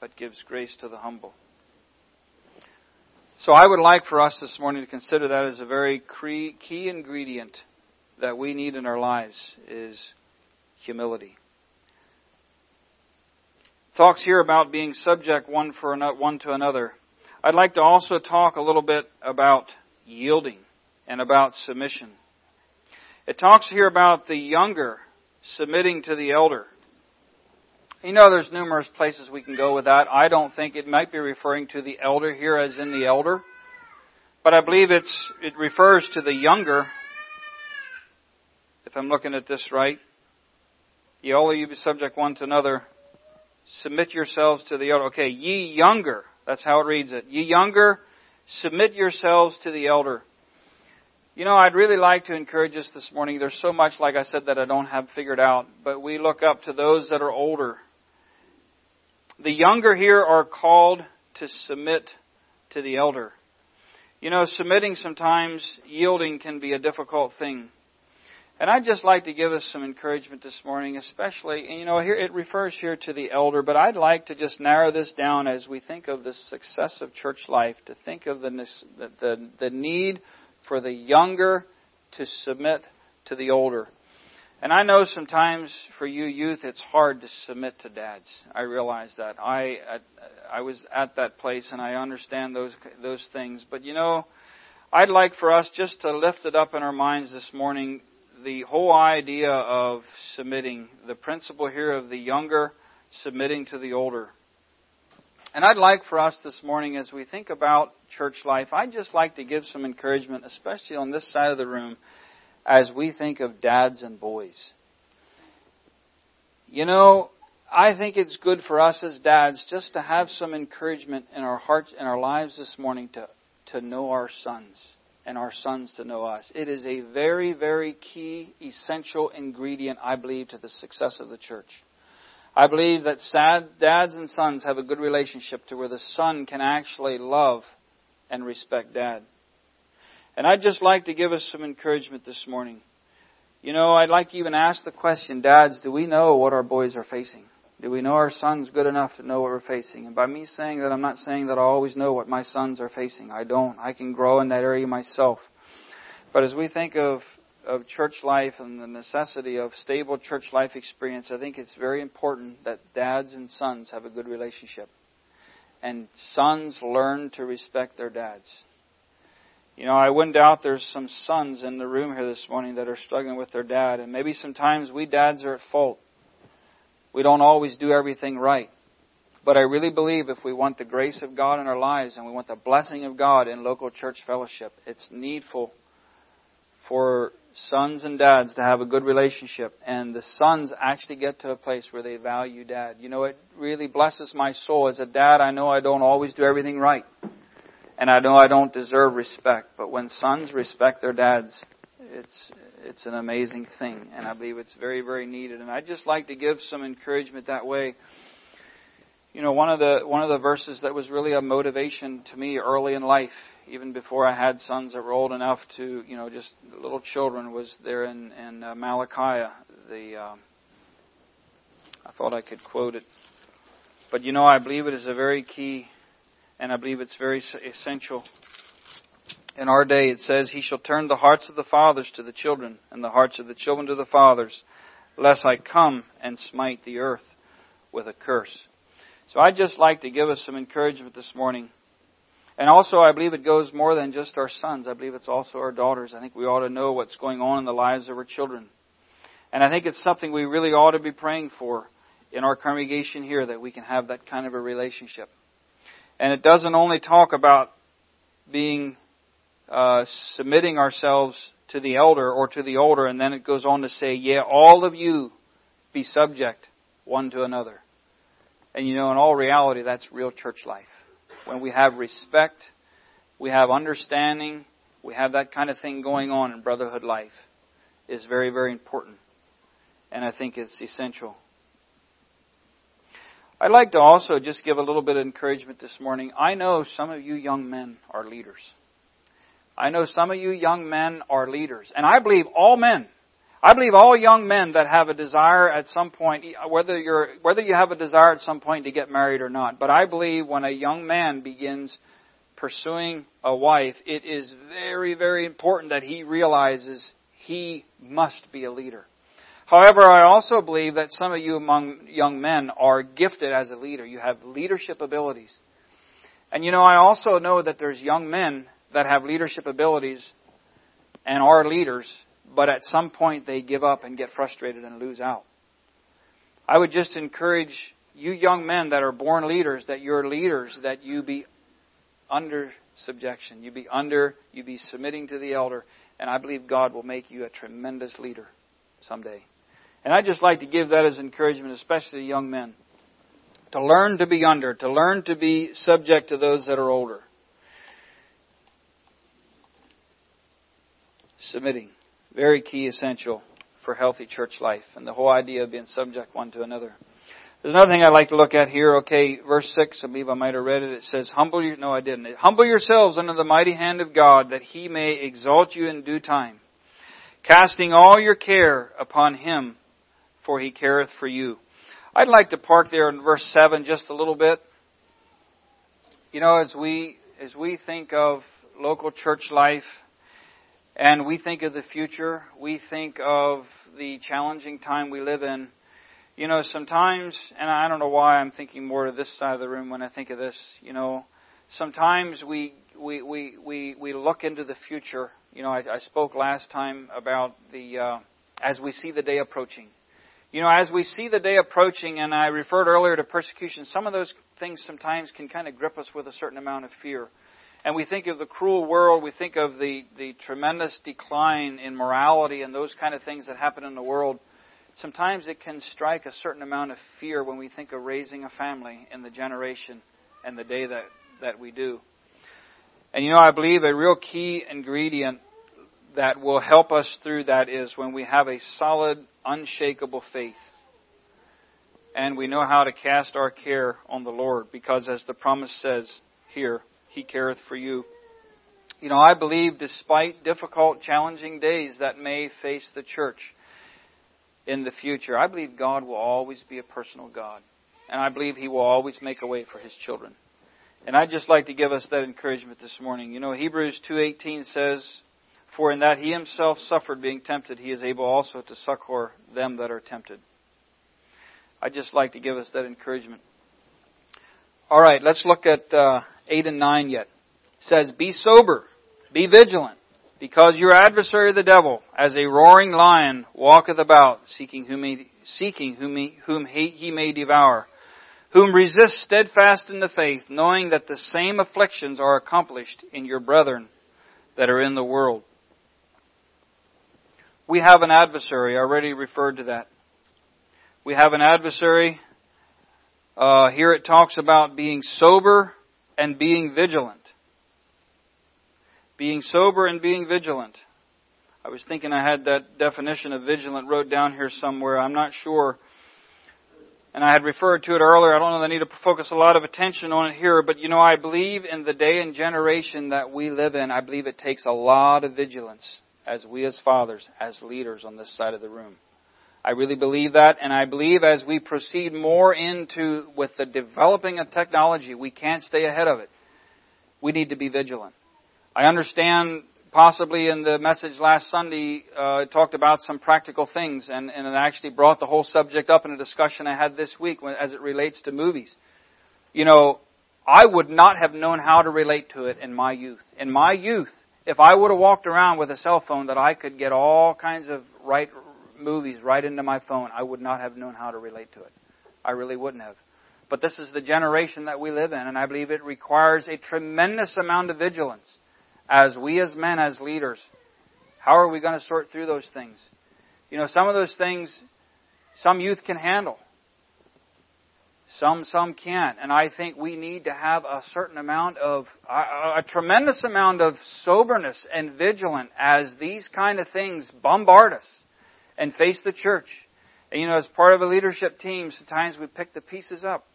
but gives grace to the humble. So I would like for us this morning to consider that as a very key ingredient that we need in our lives is humility. Talks here about being subject one for one to another. I'd like to also talk a little bit about yielding and about submission. It talks here about the younger submitting to the elder. You know, there's numerous places we can go with that. I don't think it might be referring to the elder here as in the elder, but I believe it's, it refers to the younger, if I'm looking at this right. Ye all of you be subject one to another. Submit yourselves to the elder. Okay, ye younger. That's how it reads it. Ye younger, submit yourselves to the elder. You know, I'd really like to encourage us this morning. There's so much, like I said, that I don't have figured out, but we look up to those that are older. The younger here are called to submit to the elder. You know, submitting sometimes, yielding can be a difficult thing. And I'd just like to give us some encouragement this morning, especially, and you know, here it refers here to the elder, but I'd like to just narrow this down as we think of the success of church life, to think of the, the, the need for the younger to submit to the older. And I know sometimes for you youth it's hard to submit to dads. I realize that. I I was at that place and I understand those those things. But you know, I'd like for us just to lift it up in our minds this morning the whole idea of submitting, the principle here of the younger submitting to the older. And I'd like for us this morning, as we think about church life, I'd just like to give some encouragement, especially on this side of the room, as we think of dads and boys. You know, I think it's good for us as dads just to have some encouragement in our hearts and our lives this morning to, to know our sons and our sons to know us. It is a very, very key, essential ingredient, I believe, to the success of the church. I believe that sad dads and sons have a good relationship to where the son can actually love and respect dad. And I'd just like to give us some encouragement this morning. You know, I'd like to even ask the question, dads, do we know what our boys are facing? Do we know our sons good enough to know what we're facing? And by me saying that, I'm not saying that I always know what my sons are facing. I don't. I can grow in that area myself. But as we think of of church life and the necessity of stable church life experience, I think it's very important that dads and sons have a good relationship. And sons learn to respect their dads. You know, I wouldn't doubt there's some sons in the room here this morning that are struggling with their dad, and maybe sometimes we dads are at fault. We don't always do everything right. But I really believe if we want the grace of God in our lives and we want the blessing of God in local church fellowship, it's needful for sons and dads to have a good relationship and the sons actually get to a place where they value dad. You know, it really blesses my soul. As a dad, I know I don't always do everything right. And I know I don't deserve respect. But when sons respect their dads, it's, it's an amazing thing. And I believe it's very, very needed. And I'd just like to give some encouragement that way. You know, one of the, one of the verses that was really a motivation to me early in life even before I had sons that were old enough to, you know, just little children, was there in, in uh, Malachi. The um, I thought I could quote it, but you know, I believe it is a very key, and I believe it's very essential. In our day, it says, "He shall turn the hearts of the fathers to the children, and the hearts of the children to the fathers, lest I come and smite the earth with a curse." So I'd just like to give us some encouragement this morning and also, I believe it goes more than just our sons. I believe it's also our daughters. I think we ought to know what's going on in the lives of our children. And I think it's something we really ought to be praying for in our congregation here that we can have that kind of a relationship. And it doesn't only talk about being uh, submitting ourselves to the elder or to the older, and then it goes on to say, "Yeah, all of you be subject one to another." And you know, in all reality, that's real church life when we have respect, we have understanding, we have that kind of thing going on in brotherhood life is very, very important. And I think it's essential. I'd like to also just give a little bit of encouragement this morning. I know some of you young men are leaders. I know some of you young men are leaders. And I believe all men I believe all young men that have a desire at some point, whether you're, whether you have a desire at some point to get married or not, but I believe when a young man begins pursuing a wife, it is very, very important that he realizes he must be a leader. However, I also believe that some of you among young men are gifted as a leader. You have leadership abilities. And you know, I also know that there's young men that have leadership abilities and are leaders, but at some point they give up and get frustrated and lose out. I would just encourage you young men that are born leaders, that you're leaders, that you be under subjection. You be under, you be submitting to the elder, and I believe God will make you a tremendous leader someday. And I'd just like to give that as encouragement, especially to young men. To learn to be under, to learn to be subject to those that are older. Submitting. Very key, essential for healthy church life and the whole idea of being subject one to another. There's another thing I'd like to look at here. Okay, verse 6, I believe I might have read it. It says, Humble you, no I didn't. Humble yourselves under the mighty hand of God that he may exalt you in due time. Casting all your care upon him, for he careth for you. I'd like to park there in verse 7 just a little bit. You know, as we, as we think of local church life, and we think of the future, we think of the challenging time we live in, you know, sometimes, and I don't know why I'm thinking more to this side of the room when I think of this, you know, sometimes we, we, we, we, we look into the future. You know, I, I spoke last time about the, uh, as we see the day approaching. You know, as we see the day approaching, and I referred earlier to persecution, some of those things sometimes can kind of grip us with a certain amount of fear. And we think of the cruel world, we think of the, the tremendous decline in morality and those kind of things that happen in the world sometimes it can strike a certain amount of fear when we think of raising a family in the generation and the day that, that we do. And you know, I believe a real key ingredient that will help us through that is when we have a solid, unshakable faith. And we know how to cast our care on the Lord because as the promise says here, He careth for you. You know, I believe despite difficult, challenging days that may face the church, in the future. I believe God will always be a personal God. And I believe He will always make a way for His children. And I'd just like to give us that encouragement this morning. You know, Hebrews 2.18 says, For in that He Himself suffered being tempted, He is able also to succor them that are tempted. I'd just like to give us that encouragement. All right, let's look at uh, 8 and 9 yet. It says, Be sober, be vigilant. Because your adversary the devil, as a roaring lion, walketh about, seeking whom he, seeking whom he, whom he, he may devour, whom resist steadfast in the faith, knowing that the same afflictions are accomplished in your brethren that are in the world. We have an adversary. I already referred to that. We have an adversary. Uh, here it talks about being sober and being vigilant being sober and being vigilant. I was thinking I had that definition of vigilant wrote down here somewhere. I'm not sure. And I had referred to it earlier. I don't know that I need to focus a lot of attention on it here, but you know, I believe in the day and generation that we live in, I believe it takes a lot of vigilance as we as fathers, as leaders on this side of the room. I really believe that, and I believe as we proceed more into with the developing of technology, we can't stay ahead of it. We need to be vigilant. I understand possibly in the message last Sunday, uh, talked about some practical things, and, and it actually brought the whole subject up in a discussion I had this week as it relates to movies. You know, I would not have known how to relate to it in my youth. In my youth, if I would have walked around with a cell phone that I could get all kinds of right movies right into my phone, I would not have known how to relate to it. I really wouldn't have. But this is the generation that we live in, and I believe it requires a tremendous amount of vigilance as we as men, as leaders, how are we going to sort through those things? You know, some of those things, some youth can handle. Some, some can't. And I think we need to have a certain amount of, a, a tremendous amount of soberness and vigilance as these kind of things bombard us and face the church. And you know, as part of a leadership team, sometimes we pick the pieces up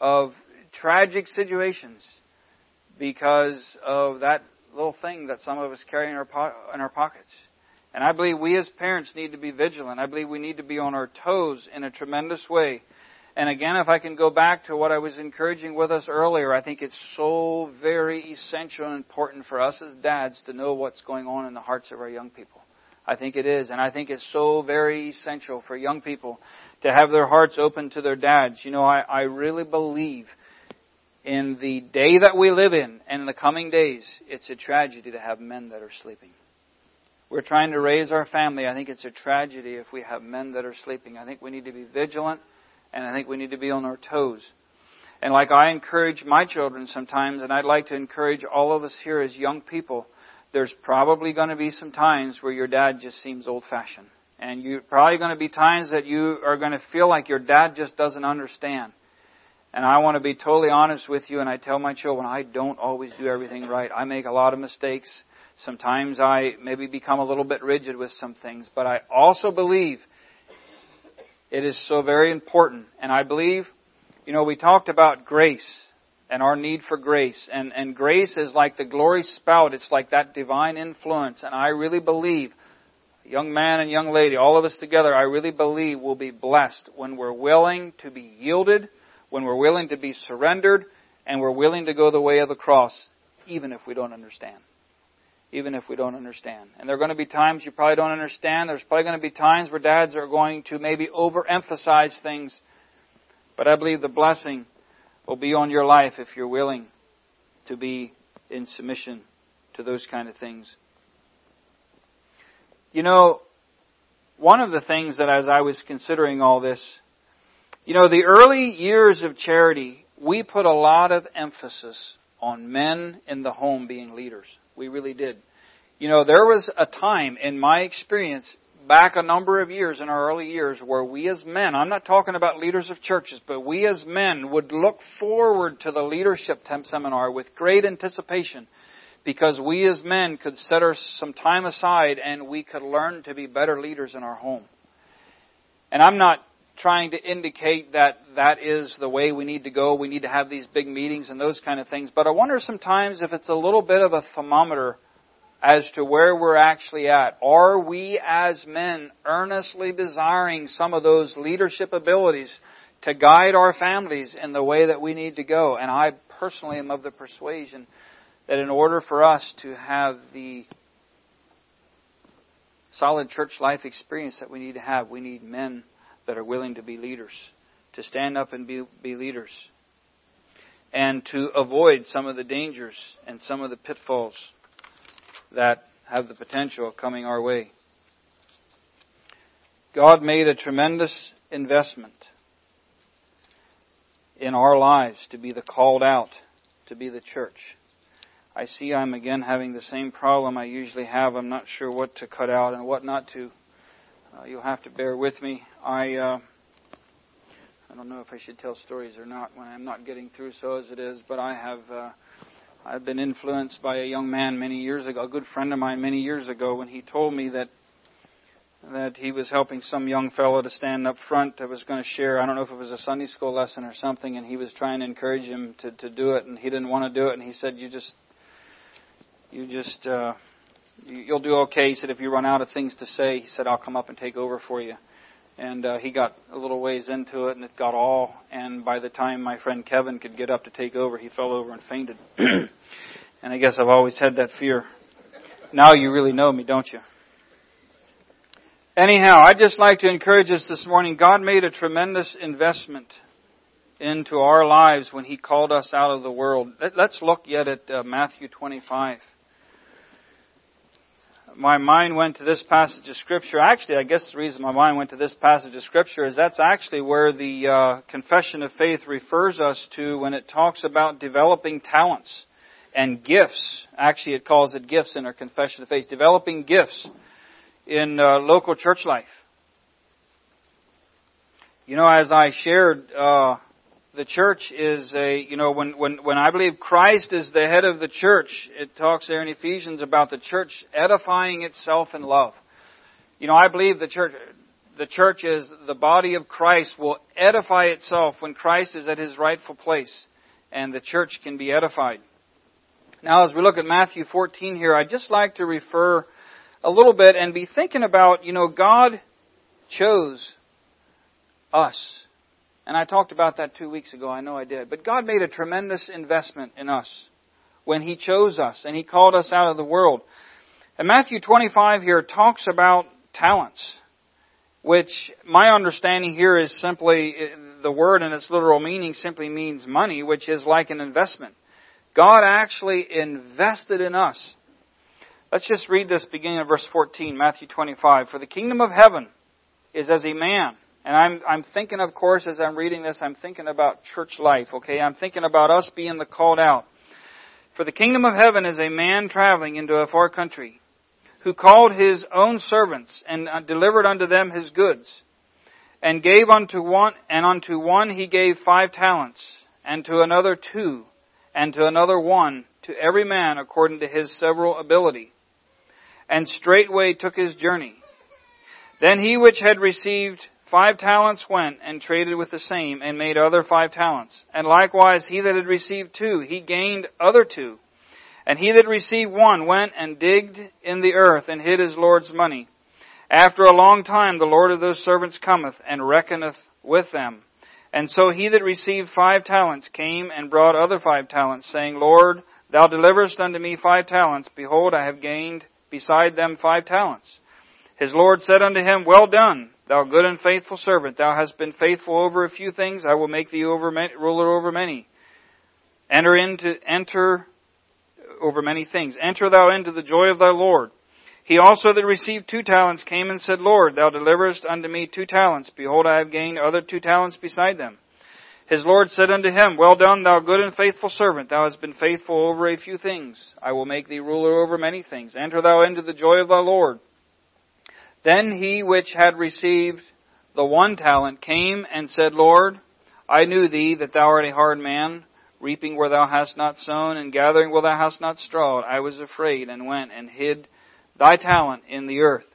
of tragic situations because of that little thing that some of us carry in our, po- in our pockets. And I believe we as parents need to be vigilant. I believe we need to be on our toes in a tremendous way. And again, if I can go back to what I was encouraging with us earlier, I think it's so very essential and important for us as dads to know what's going on in the hearts of our young people. I think it is. And I think it's so very essential for young people to have their hearts open to their dads. You know, I, I really believe in the day that we live in and in the coming days, it's a tragedy to have men that are sleeping. We're trying to raise our family. I think it's a tragedy if we have men that are sleeping. I think we need to be vigilant and I think we need to be on our toes. And like I encourage my children sometimes, and I'd like to encourage all of us here as young people, there's probably going to be some times where your dad just seems old fashioned. And you're probably going to be times that you are going to feel like your dad just doesn't understand. And I want to be totally honest with you, and I tell my children, I don't always do everything right. I make a lot of mistakes. Sometimes I maybe become a little bit rigid with some things, but I also believe it is so very important. And I believe, you know, we talked about grace and our need for grace. And, and grace is like the glory spout. It's like that divine influence. And I really believe, young man and young lady, all of us together, I really believe we'll be blessed when we're willing to be yielded when we're willing to be surrendered and we're willing to go the way of the cross, even if we don't understand. Even if we don't understand. And there are going to be times you probably don't understand. There's probably going to be times where dads are going to maybe overemphasize things. But I believe the blessing will be on your life if you're willing to be in submission to those kind of things. You know, one of the things that as I was considering all this, you know, the early years of charity, we put a lot of emphasis on men in the home being leaders. We really did. You know, there was a time in my experience back a number of years in our early years where we as men, I'm not talking about leaders of churches, but we as men would look forward to the leadership temp seminar with great anticipation because we as men could set our, some time aside and we could learn to be better leaders in our home. And I'm not trying to indicate that that is the way we need to go. We need to have these big meetings and those kind of things. But I wonder sometimes if it's a little bit of a thermometer as to where we're actually at. Are we as men earnestly desiring some of those leadership abilities to guide our families in the way that we need to go? And I personally am of the persuasion that in order for us to have the solid church life experience that we need to have, we need men that are willing to be leaders, to stand up and be, be leaders, and to avoid some of the dangers and some of the pitfalls that have the potential coming our way. God made a tremendous investment in our lives to be the called out, to be the church. I see I'm again having the same problem I usually have. I'm not sure what to cut out and what not to. Uh, you'll have to bear with me. I uh, I don't know if I should tell stories or not when I'm not getting through so as it is, but I have uh, I've been influenced by a young man many years ago, a good friend of mine many years ago, when he told me that that he was helping some young fellow to stand up front. I was going to share. I don't know if it was a Sunday school lesson or something, and he was trying to encourage him to to do it, and he didn't want to do it, and he said, "You just you just." Uh, you'll do okay. He said, if you run out of things to say, he said, I'll come up and take over for you. And uh, he got a little ways into it, and it got all. And by the time my friend Kevin could get up to take over, he fell over and fainted. *clears throat* and I guess I've always had that fear. Now you really know me, don't you? Anyhow, I'd just like to encourage us this morning. God made a tremendous investment into our lives when He called us out of the world. Let's look yet at uh, Matthew 25 my mind went to this passage of Scripture. Actually, I guess the reason my mind went to this passage of Scripture is that's actually where the uh, Confession of Faith refers us to when it talks about developing talents and gifts. Actually, it calls it gifts in our Confession of Faith. Developing gifts in uh, local church life. You know, as I shared uh, the church is a, you know, when, when, when I believe Christ is the head of the church, it talks there in Ephesians about the church edifying itself in love. You know, I believe the church, the church is the body of Christ will edify itself when Christ is at his rightful place and the church can be edified. Now, as we look at Matthew 14 here, I'd just like to refer a little bit and be thinking about, you know, God chose us and I talked about that two weeks ago. I know I did. But God made a tremendous investment in us when He chose us and He called us out of the world. And Matthew 25 here talks about talents, which my understanding here is simply eh, the word in its literal meaning simply means money, which is like an investment. God actually invested in us. Let's just read this beginning of verse 14, Matthew 25. For the kingdom of heaven is as a man. And I'm, I'm thinking, of course, as I'm reading this, I'm thinking about church life, okay? I'm thinking about us being the called out. For the kingdom of heaven is a man traveling into a far country, who called his own servants and uh, delivered unto them his goods and gave unto one, and unto one he gave five talents, and to another two, and to another one, to every man according to his several ability. And straightway took his journey. Then he which had received five talents went and traded with the same, and made other five talents. And likewise he that had received two, he gained other two. And he that received one went and digged in the earth and hid his Lord's money. After a long time the Lord of those servants cometh and reckoneth with them. And so he that received five talents came and brought other five talents, saying, Lord, thou deliverest unto me five talents. Behold, I have gained beside them five talents. His Lord said unto him, Well done, thou good and faithful servant. Thou hast been faithful over a few things. I will make thee over many, ruler over many. Enter into, enter over many things. Enter thou into the joy of thy Lord. He also that received two talents came and said, Lord, thou deliverest unto me two talents. Behold, I have gained other two talents beside them. His Lord said unto him, Well done, thou good and faithful servant. Thou hast been faithful over a few things. I will make thee ruler over many things. Enter thou into the joy of thy Lord. Then he which had received the one talent came and said, Lord, I knew thee that thou art a hard man, reaping where thou hast not sown, and gathering where thou hast not strawed. I was afraid, and went and hid thy talent in the earth.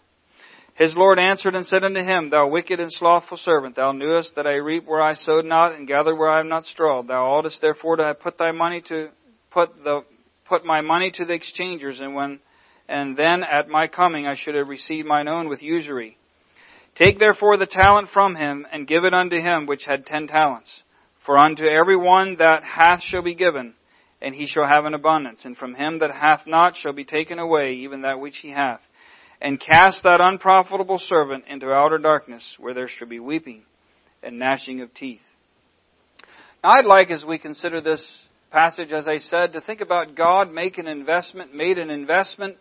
His Lord answered and said unto him, Thou wicked and slothful servant, thou knewest that I reap where I sowed not, and gather where I have not strawed. Thou oughtest therefore to have put thy money to put the put my money to the exchangers, and when and then at my coming I should have received mine own with usury. Take therefore the talent from him, and give it unto him which had ten talents. For unto every one that hath shall be given, and he shall have an abundance. And from him that hath not shall be taken away even that which he hath. And cast that unprofitable servant into outer darkness, where there shall be weeping and gnashing of teeth. Now I'd like, as we consider this passage, as I said, to think about God make an investment, made an investment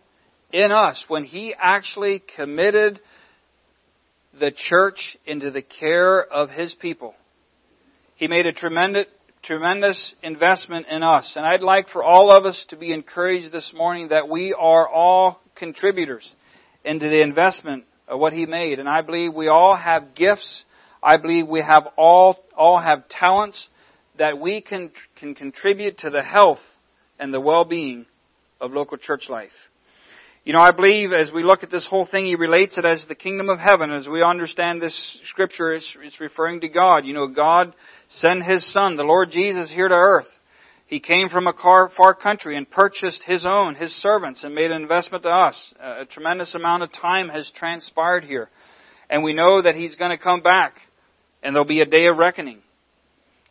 in us when He actually committed the church into the care of His people. He made a tremendous, tremendous investment in us. And I'd like for all of us to be encouraged this morning that we are all contributors into the investment of what He made. And I believe we all have gifts. I believe we have all, all have talents that we can, can contribute to the health and the well-being of local church life. You know, I believe as we look at this whole thing, he relates it as the kingdom of heaven. As we understand this scripture, it's, it's referring to God. You know, God sent His Son, the Lord Jesus, here to earth. He came from a far country and purchased His own, His servants, and made an investment to us. A tremendous amount of time has transpired here. And we know that He's going to come back, and there'll be a day of reckoning.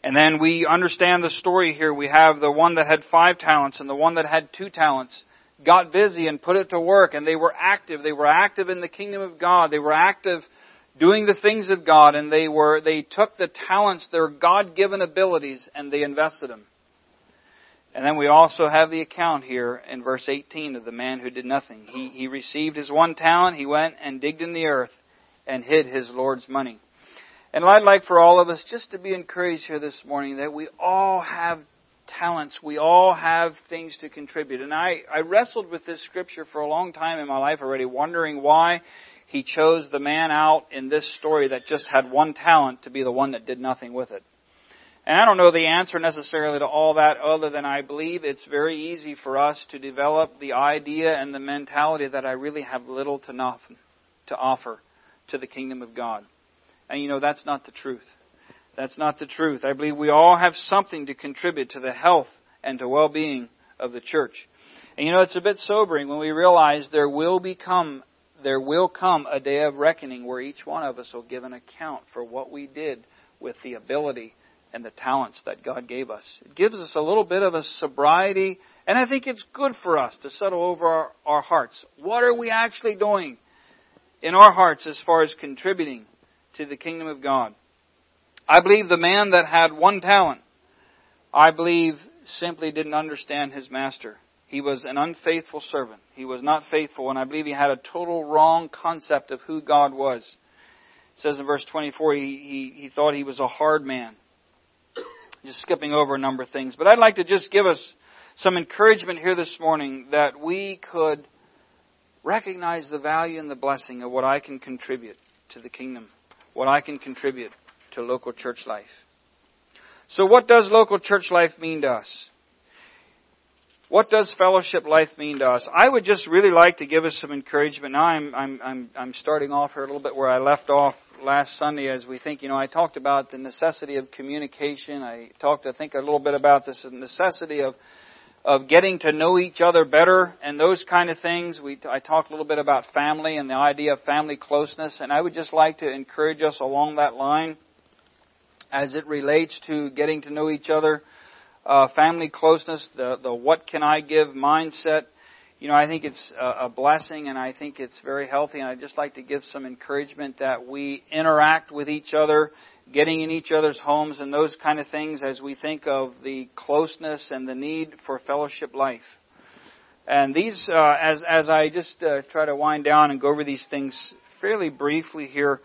And then we understand the story here. We have the one that had five talents and the one that had two talents got busy and put it to work and they were active. They were active in the kingdom of God. They were active doing the things of God and they were, they took the talents, their God-given abilities and they invested them. And then we also have the account here in verse 18 of the man who did nothing. He, he received his one talent, he went and digged in the earth and hid his Lord's money. And I'd like for all of us just to be encouraged here this morning that we all have talents. We all have things to contribute. And I, I wrestled with this scripture for a long time in my life already, wondering why he chose the man out in this story that just had one talent to be the one that did nothing with it. And I don't know the answer necessarily to all that other than I believe it's very easy for us to develop the idea and the mentality that I really have little to nothing to offer to the kingdom of God. And you know, that's not the truth. That's not the truth. I believe we all have something to contribute to the health and to well-being of the church. And you know, it's a bit sobering when we realize there will become there will come a day of reckoning where each one of us will give an account for what we did with the ability and the talents that God gave us. It gives us a little bit of a sobriety, and I think it's good for us to settle over our, our hearts. What are we actually doing in our hearts as far as contributing to the kingdom of God? I believe the man that had one talent, I believe simply didn't understand his master. He was an unfaithful servant. He was not faithful, and I believe he had a total wrong concept of who God was. It says in verse 24, he, he, he thought he was a hard man. Just skipping over a number of things. But I'd like to just give us some encouragement here this morning that we could recognize the value and the blessing of what I can contribute to the kingdom, what I can contribute to local church life. So what does local church life mean to us? What does fellowship life mean to us? I would just really like to give us some encouragement. Now I'm, I'm, I'm, I'm starting off here a little bit where I left off last Sunday as we think, you know, I talked about the necessity of communication. I talked, I think, a little bit about this necessity of, of getting to know each other better and those kind of things. We, I talked a little bit about family and the idea of family closeness, and I would just like to encourage us along that line as it relates to getting to know each other, uh, family closeness, the, the what can I give mindset. You know, I think it's a, a blessing and I think it's very healthy and I'd just like to give some encouragement that we interact with each other, getting in each other's homes and those kind of things as we think of the closeness and the need for fellowship life. And these, uh, as, as I just uh, try to wind down and go over these things fairly briefly here,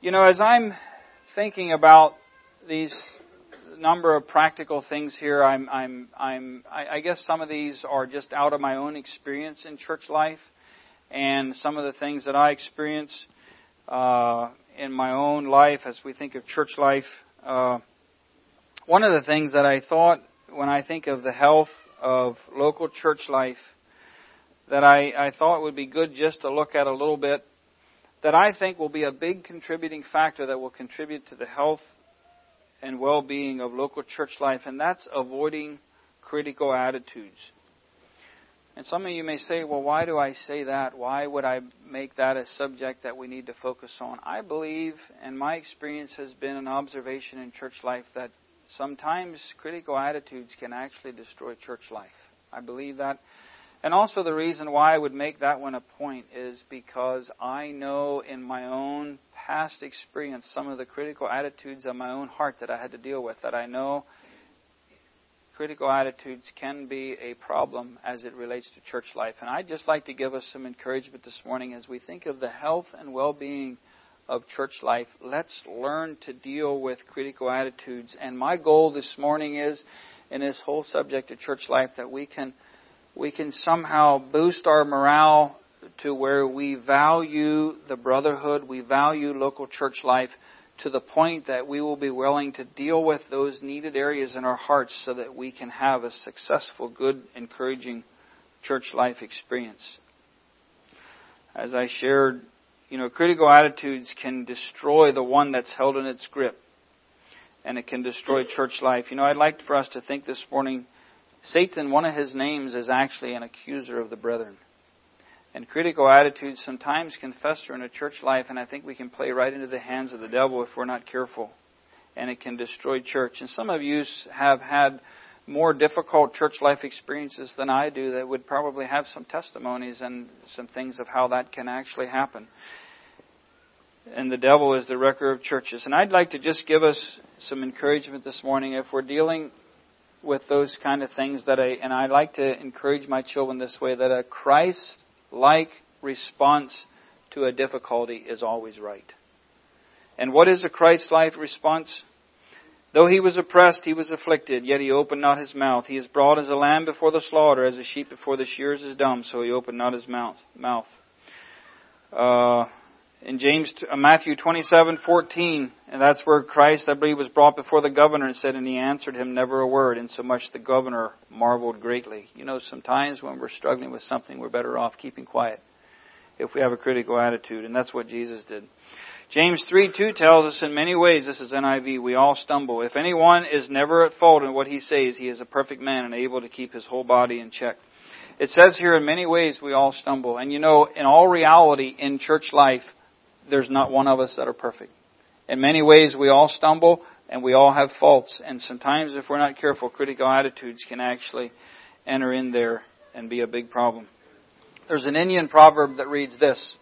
you know, as I'm thinking about these number of practical things here, I'm, I'm, I'm, I, I guess some of these are just out of my own experience in church life, and some of the things that I experience uh, in my own life as we think of church life. Uh, one of the things that I thought when I think of the health of local church life that I, I thought would be good just to look at a little bit that I think will be a big contributing factor that will contribute to the health and well being of local church life, and that's avoiding critical attitudes. And some of you may say, well, why do I say that? Why would I make that a subject that we need to focus on? I believe, and my experience has been an observation in church life, that sometimes critical attitudes can actually destroy church life. I believe that and also, the reason why I would make that one a point is because I know in my own past experience some of the critical attitudes of my own heart that I had to deal with, that I know critical attitudes can be a problem as it relates to church life. And I'd just like to give us some encouragement this morning as we think of the health and well being of church life. Let's learn to deal with critical attitudes. And my goal this morning is, in this whole subject of church life, that we can we can somehow boost our morale to where we value the brotherhood, we value local church life to the point that we will be willing to deal with those needed areas in our hearts so that we can have a successful, good, encouraging church life experience. As I shared, you know, critical attitudes can destroy the one that's held in its grip. And it can destroy church life. You know, I'd like for us to think this morning Satan, one of his names is actually an accuser of the brethren. And critical attitudes sometimes can fester in a church life, and I think we can play right into the hands of the devil if we're not careful. And it can destroy church. And some of you have had more difficult church life experiences than I do that would probably have some testimonies and some things of how that can actually happen. And the devil is the wrecker of churches. And I'd like to just give us some encouragement this morning if we're dealing with those kind of things that I, and I like to encourage my children this way, that a Christ-like response to a difficulty is always right. And what is a Christ-like response? Though he was oppressed, he was afflicted, yet he opened not his mouth. He is brought as a lamb before the slaughter, as a sheep before the shears is dumb, so he opened not his mouth. mouth. Uh, in James, uh, Matthew 27:14, and that's where Christ, I believe, was brought before the governor and said, and he answered him never a word, insomuch the governor marveled greatly. You know, sometimes when we're struggling with something, we're better off keeping quiet if we have a critical attitude, and that's what Jesus did. James 3:2 tells us in many ways, this is NIV, we all stumble. If anyone is never at fault in what he says, he is a perfect man and able to keep his whole body in check. It says here in many ways we all stumble. And you know, in all reality, in church life, there's not one of us that are perfect. In many ways, we all stumble and we all have faults. And sometimes, if we're not careful, critical attitudes can actually enter in there and be a big problem. There's an Indian proverb that reads this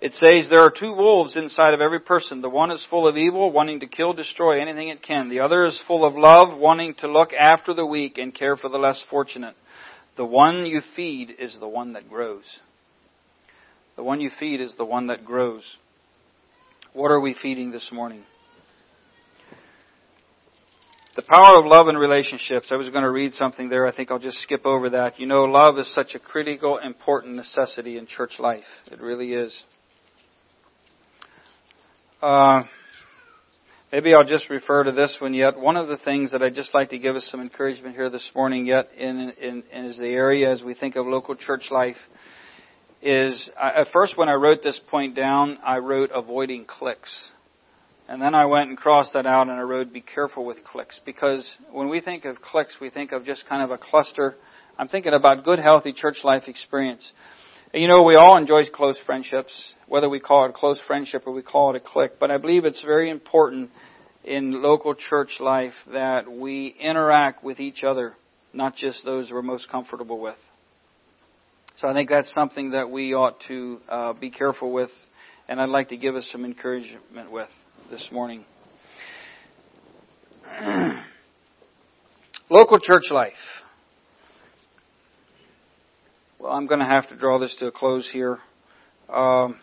It says there are two wolves inside of every person. The one is full of evil, wanting to kill, destroy anything it can. The other is full of love, wanting to look after the weak and care for the less fortunate. The one you feed is the one that grows. The one you feed is the one that grows. What are we feeding this morning? The power of love in relationships. I was going to read something there. I think I'll just skip over that. You know, love is such a critical, important necessity in church life. It really is. Uh, maybe I'll just refer to this one yet. One of the things that I'd just like to give us some encouragement here this morning yet in, in, in is the area as we think of local church life is, I, at first when I wrote this point down, I wrote avoiding cliques. And then I went and crossed that out and I wrote be careful with cliques because when we think of clicks, we think of just kind of a cluster. I'm thinking about good, healthy church life experience. You know, we all enjoy close friendships, whether we call it a close friendship or we call it a clique. But I believe it's very important in local church life that we interact with each other, not just those we're most comfortable with. So I think that's something that we ought to uh, be careful with, and I'd like to give us some encouragement with this morning. *clears throat* Local church life. Well, I'm going to have to draw this to a close here. Um,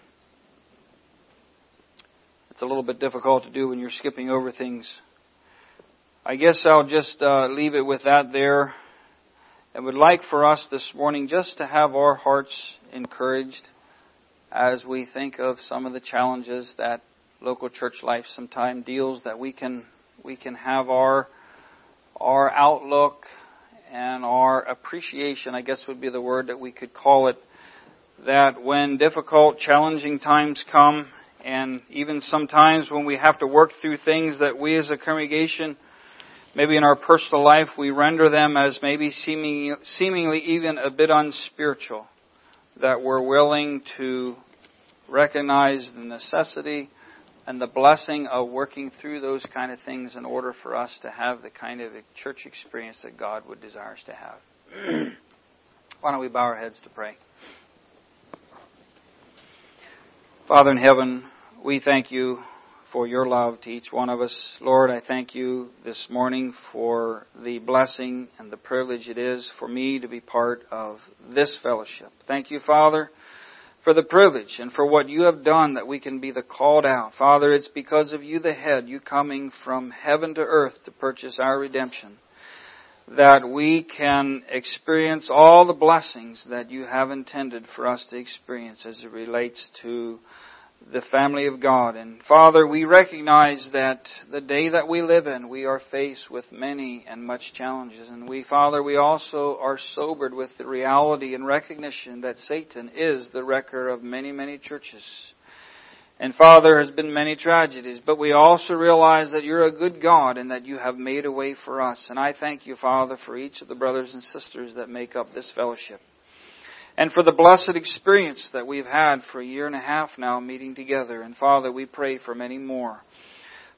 it's a little bit difficult to do when you're skipping over things. I guess I'll just uh, leave it with that there and would like for us this morning just to have our hearts encouraged as we think of some of the challenges that local church life sometimes deals that we can we can have our our outlook and our appreciation I guess would be the word that we could call it that when difficult challenging times come and even sometimes when we have to work through things that we as a congregation maybe in our personal life we render them as maybe seeming, seemingly even a bit unspiritual that we're willing to recognize the necessity and the blessing of working through those kind of things in order for us to have the kind of church experience that God would desire us to have. *clears throat* Why don't we bow our heads to pray? Father in heaven, we thank you for your love to each one of us. Lord, I thank you this morning for the blessing and the privilege it is for me to be part of this fellowship. Thank you, Father for the privilege and for what you have done that we can be the called out. Father, it's because of you, the head, you coming from heaven to earth to purchase our redemption, that we can experience all the blessings that you have intended for us to experience as it relates to the family of God. And Father, we recognize that the day that we live in, we are faced with many and much challenges. And we, Father, we also are sobered with the reality and recognition that Satan is the wrecker of many, many churches. And Father, there has been many tragedies, but we also realize that you're a good God and that you have made a way for us. And I thank you, Father, for each of the brothers and sisters that make up this fellowship and for the blessed experience that we've had for a year and a half now meeting together. And Father, we pray for many more.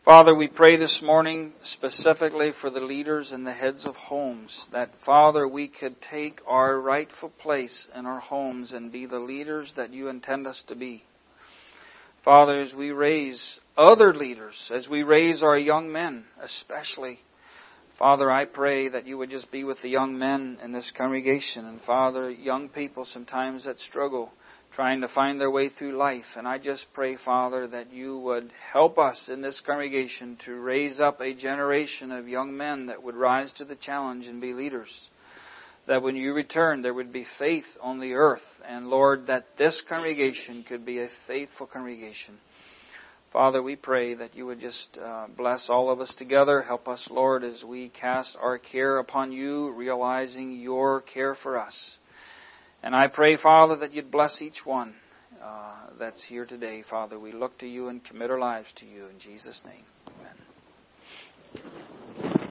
Father, we pray this morning specifically for the leaders and the heads of homes, that Father, we could take our rightful place in our homes and be the leaders that you intend us to be. Father, as we raise other leaders, as we raise our young men, especially, Father, I pray that you would just be with the young men in this congregation. And Father, young people sometimes that struggle trying to find their way through life. And I just pray, Father, that you would help us in this congregation to raise up a generation of young men that would rise to the challenge and be leaders. That when you return, there would be faith on the earth. And Lord, that this congregation could be a faithful congregation. Father, we pray that you would just uh, bless all of us together. Help us, Lord, as we cast our care upon you, realizing your care for us. And I pray, Father, that you'd bless each one uh, that's here today. Father, we look to you and commit our lives to you. In Jesus' name, amen.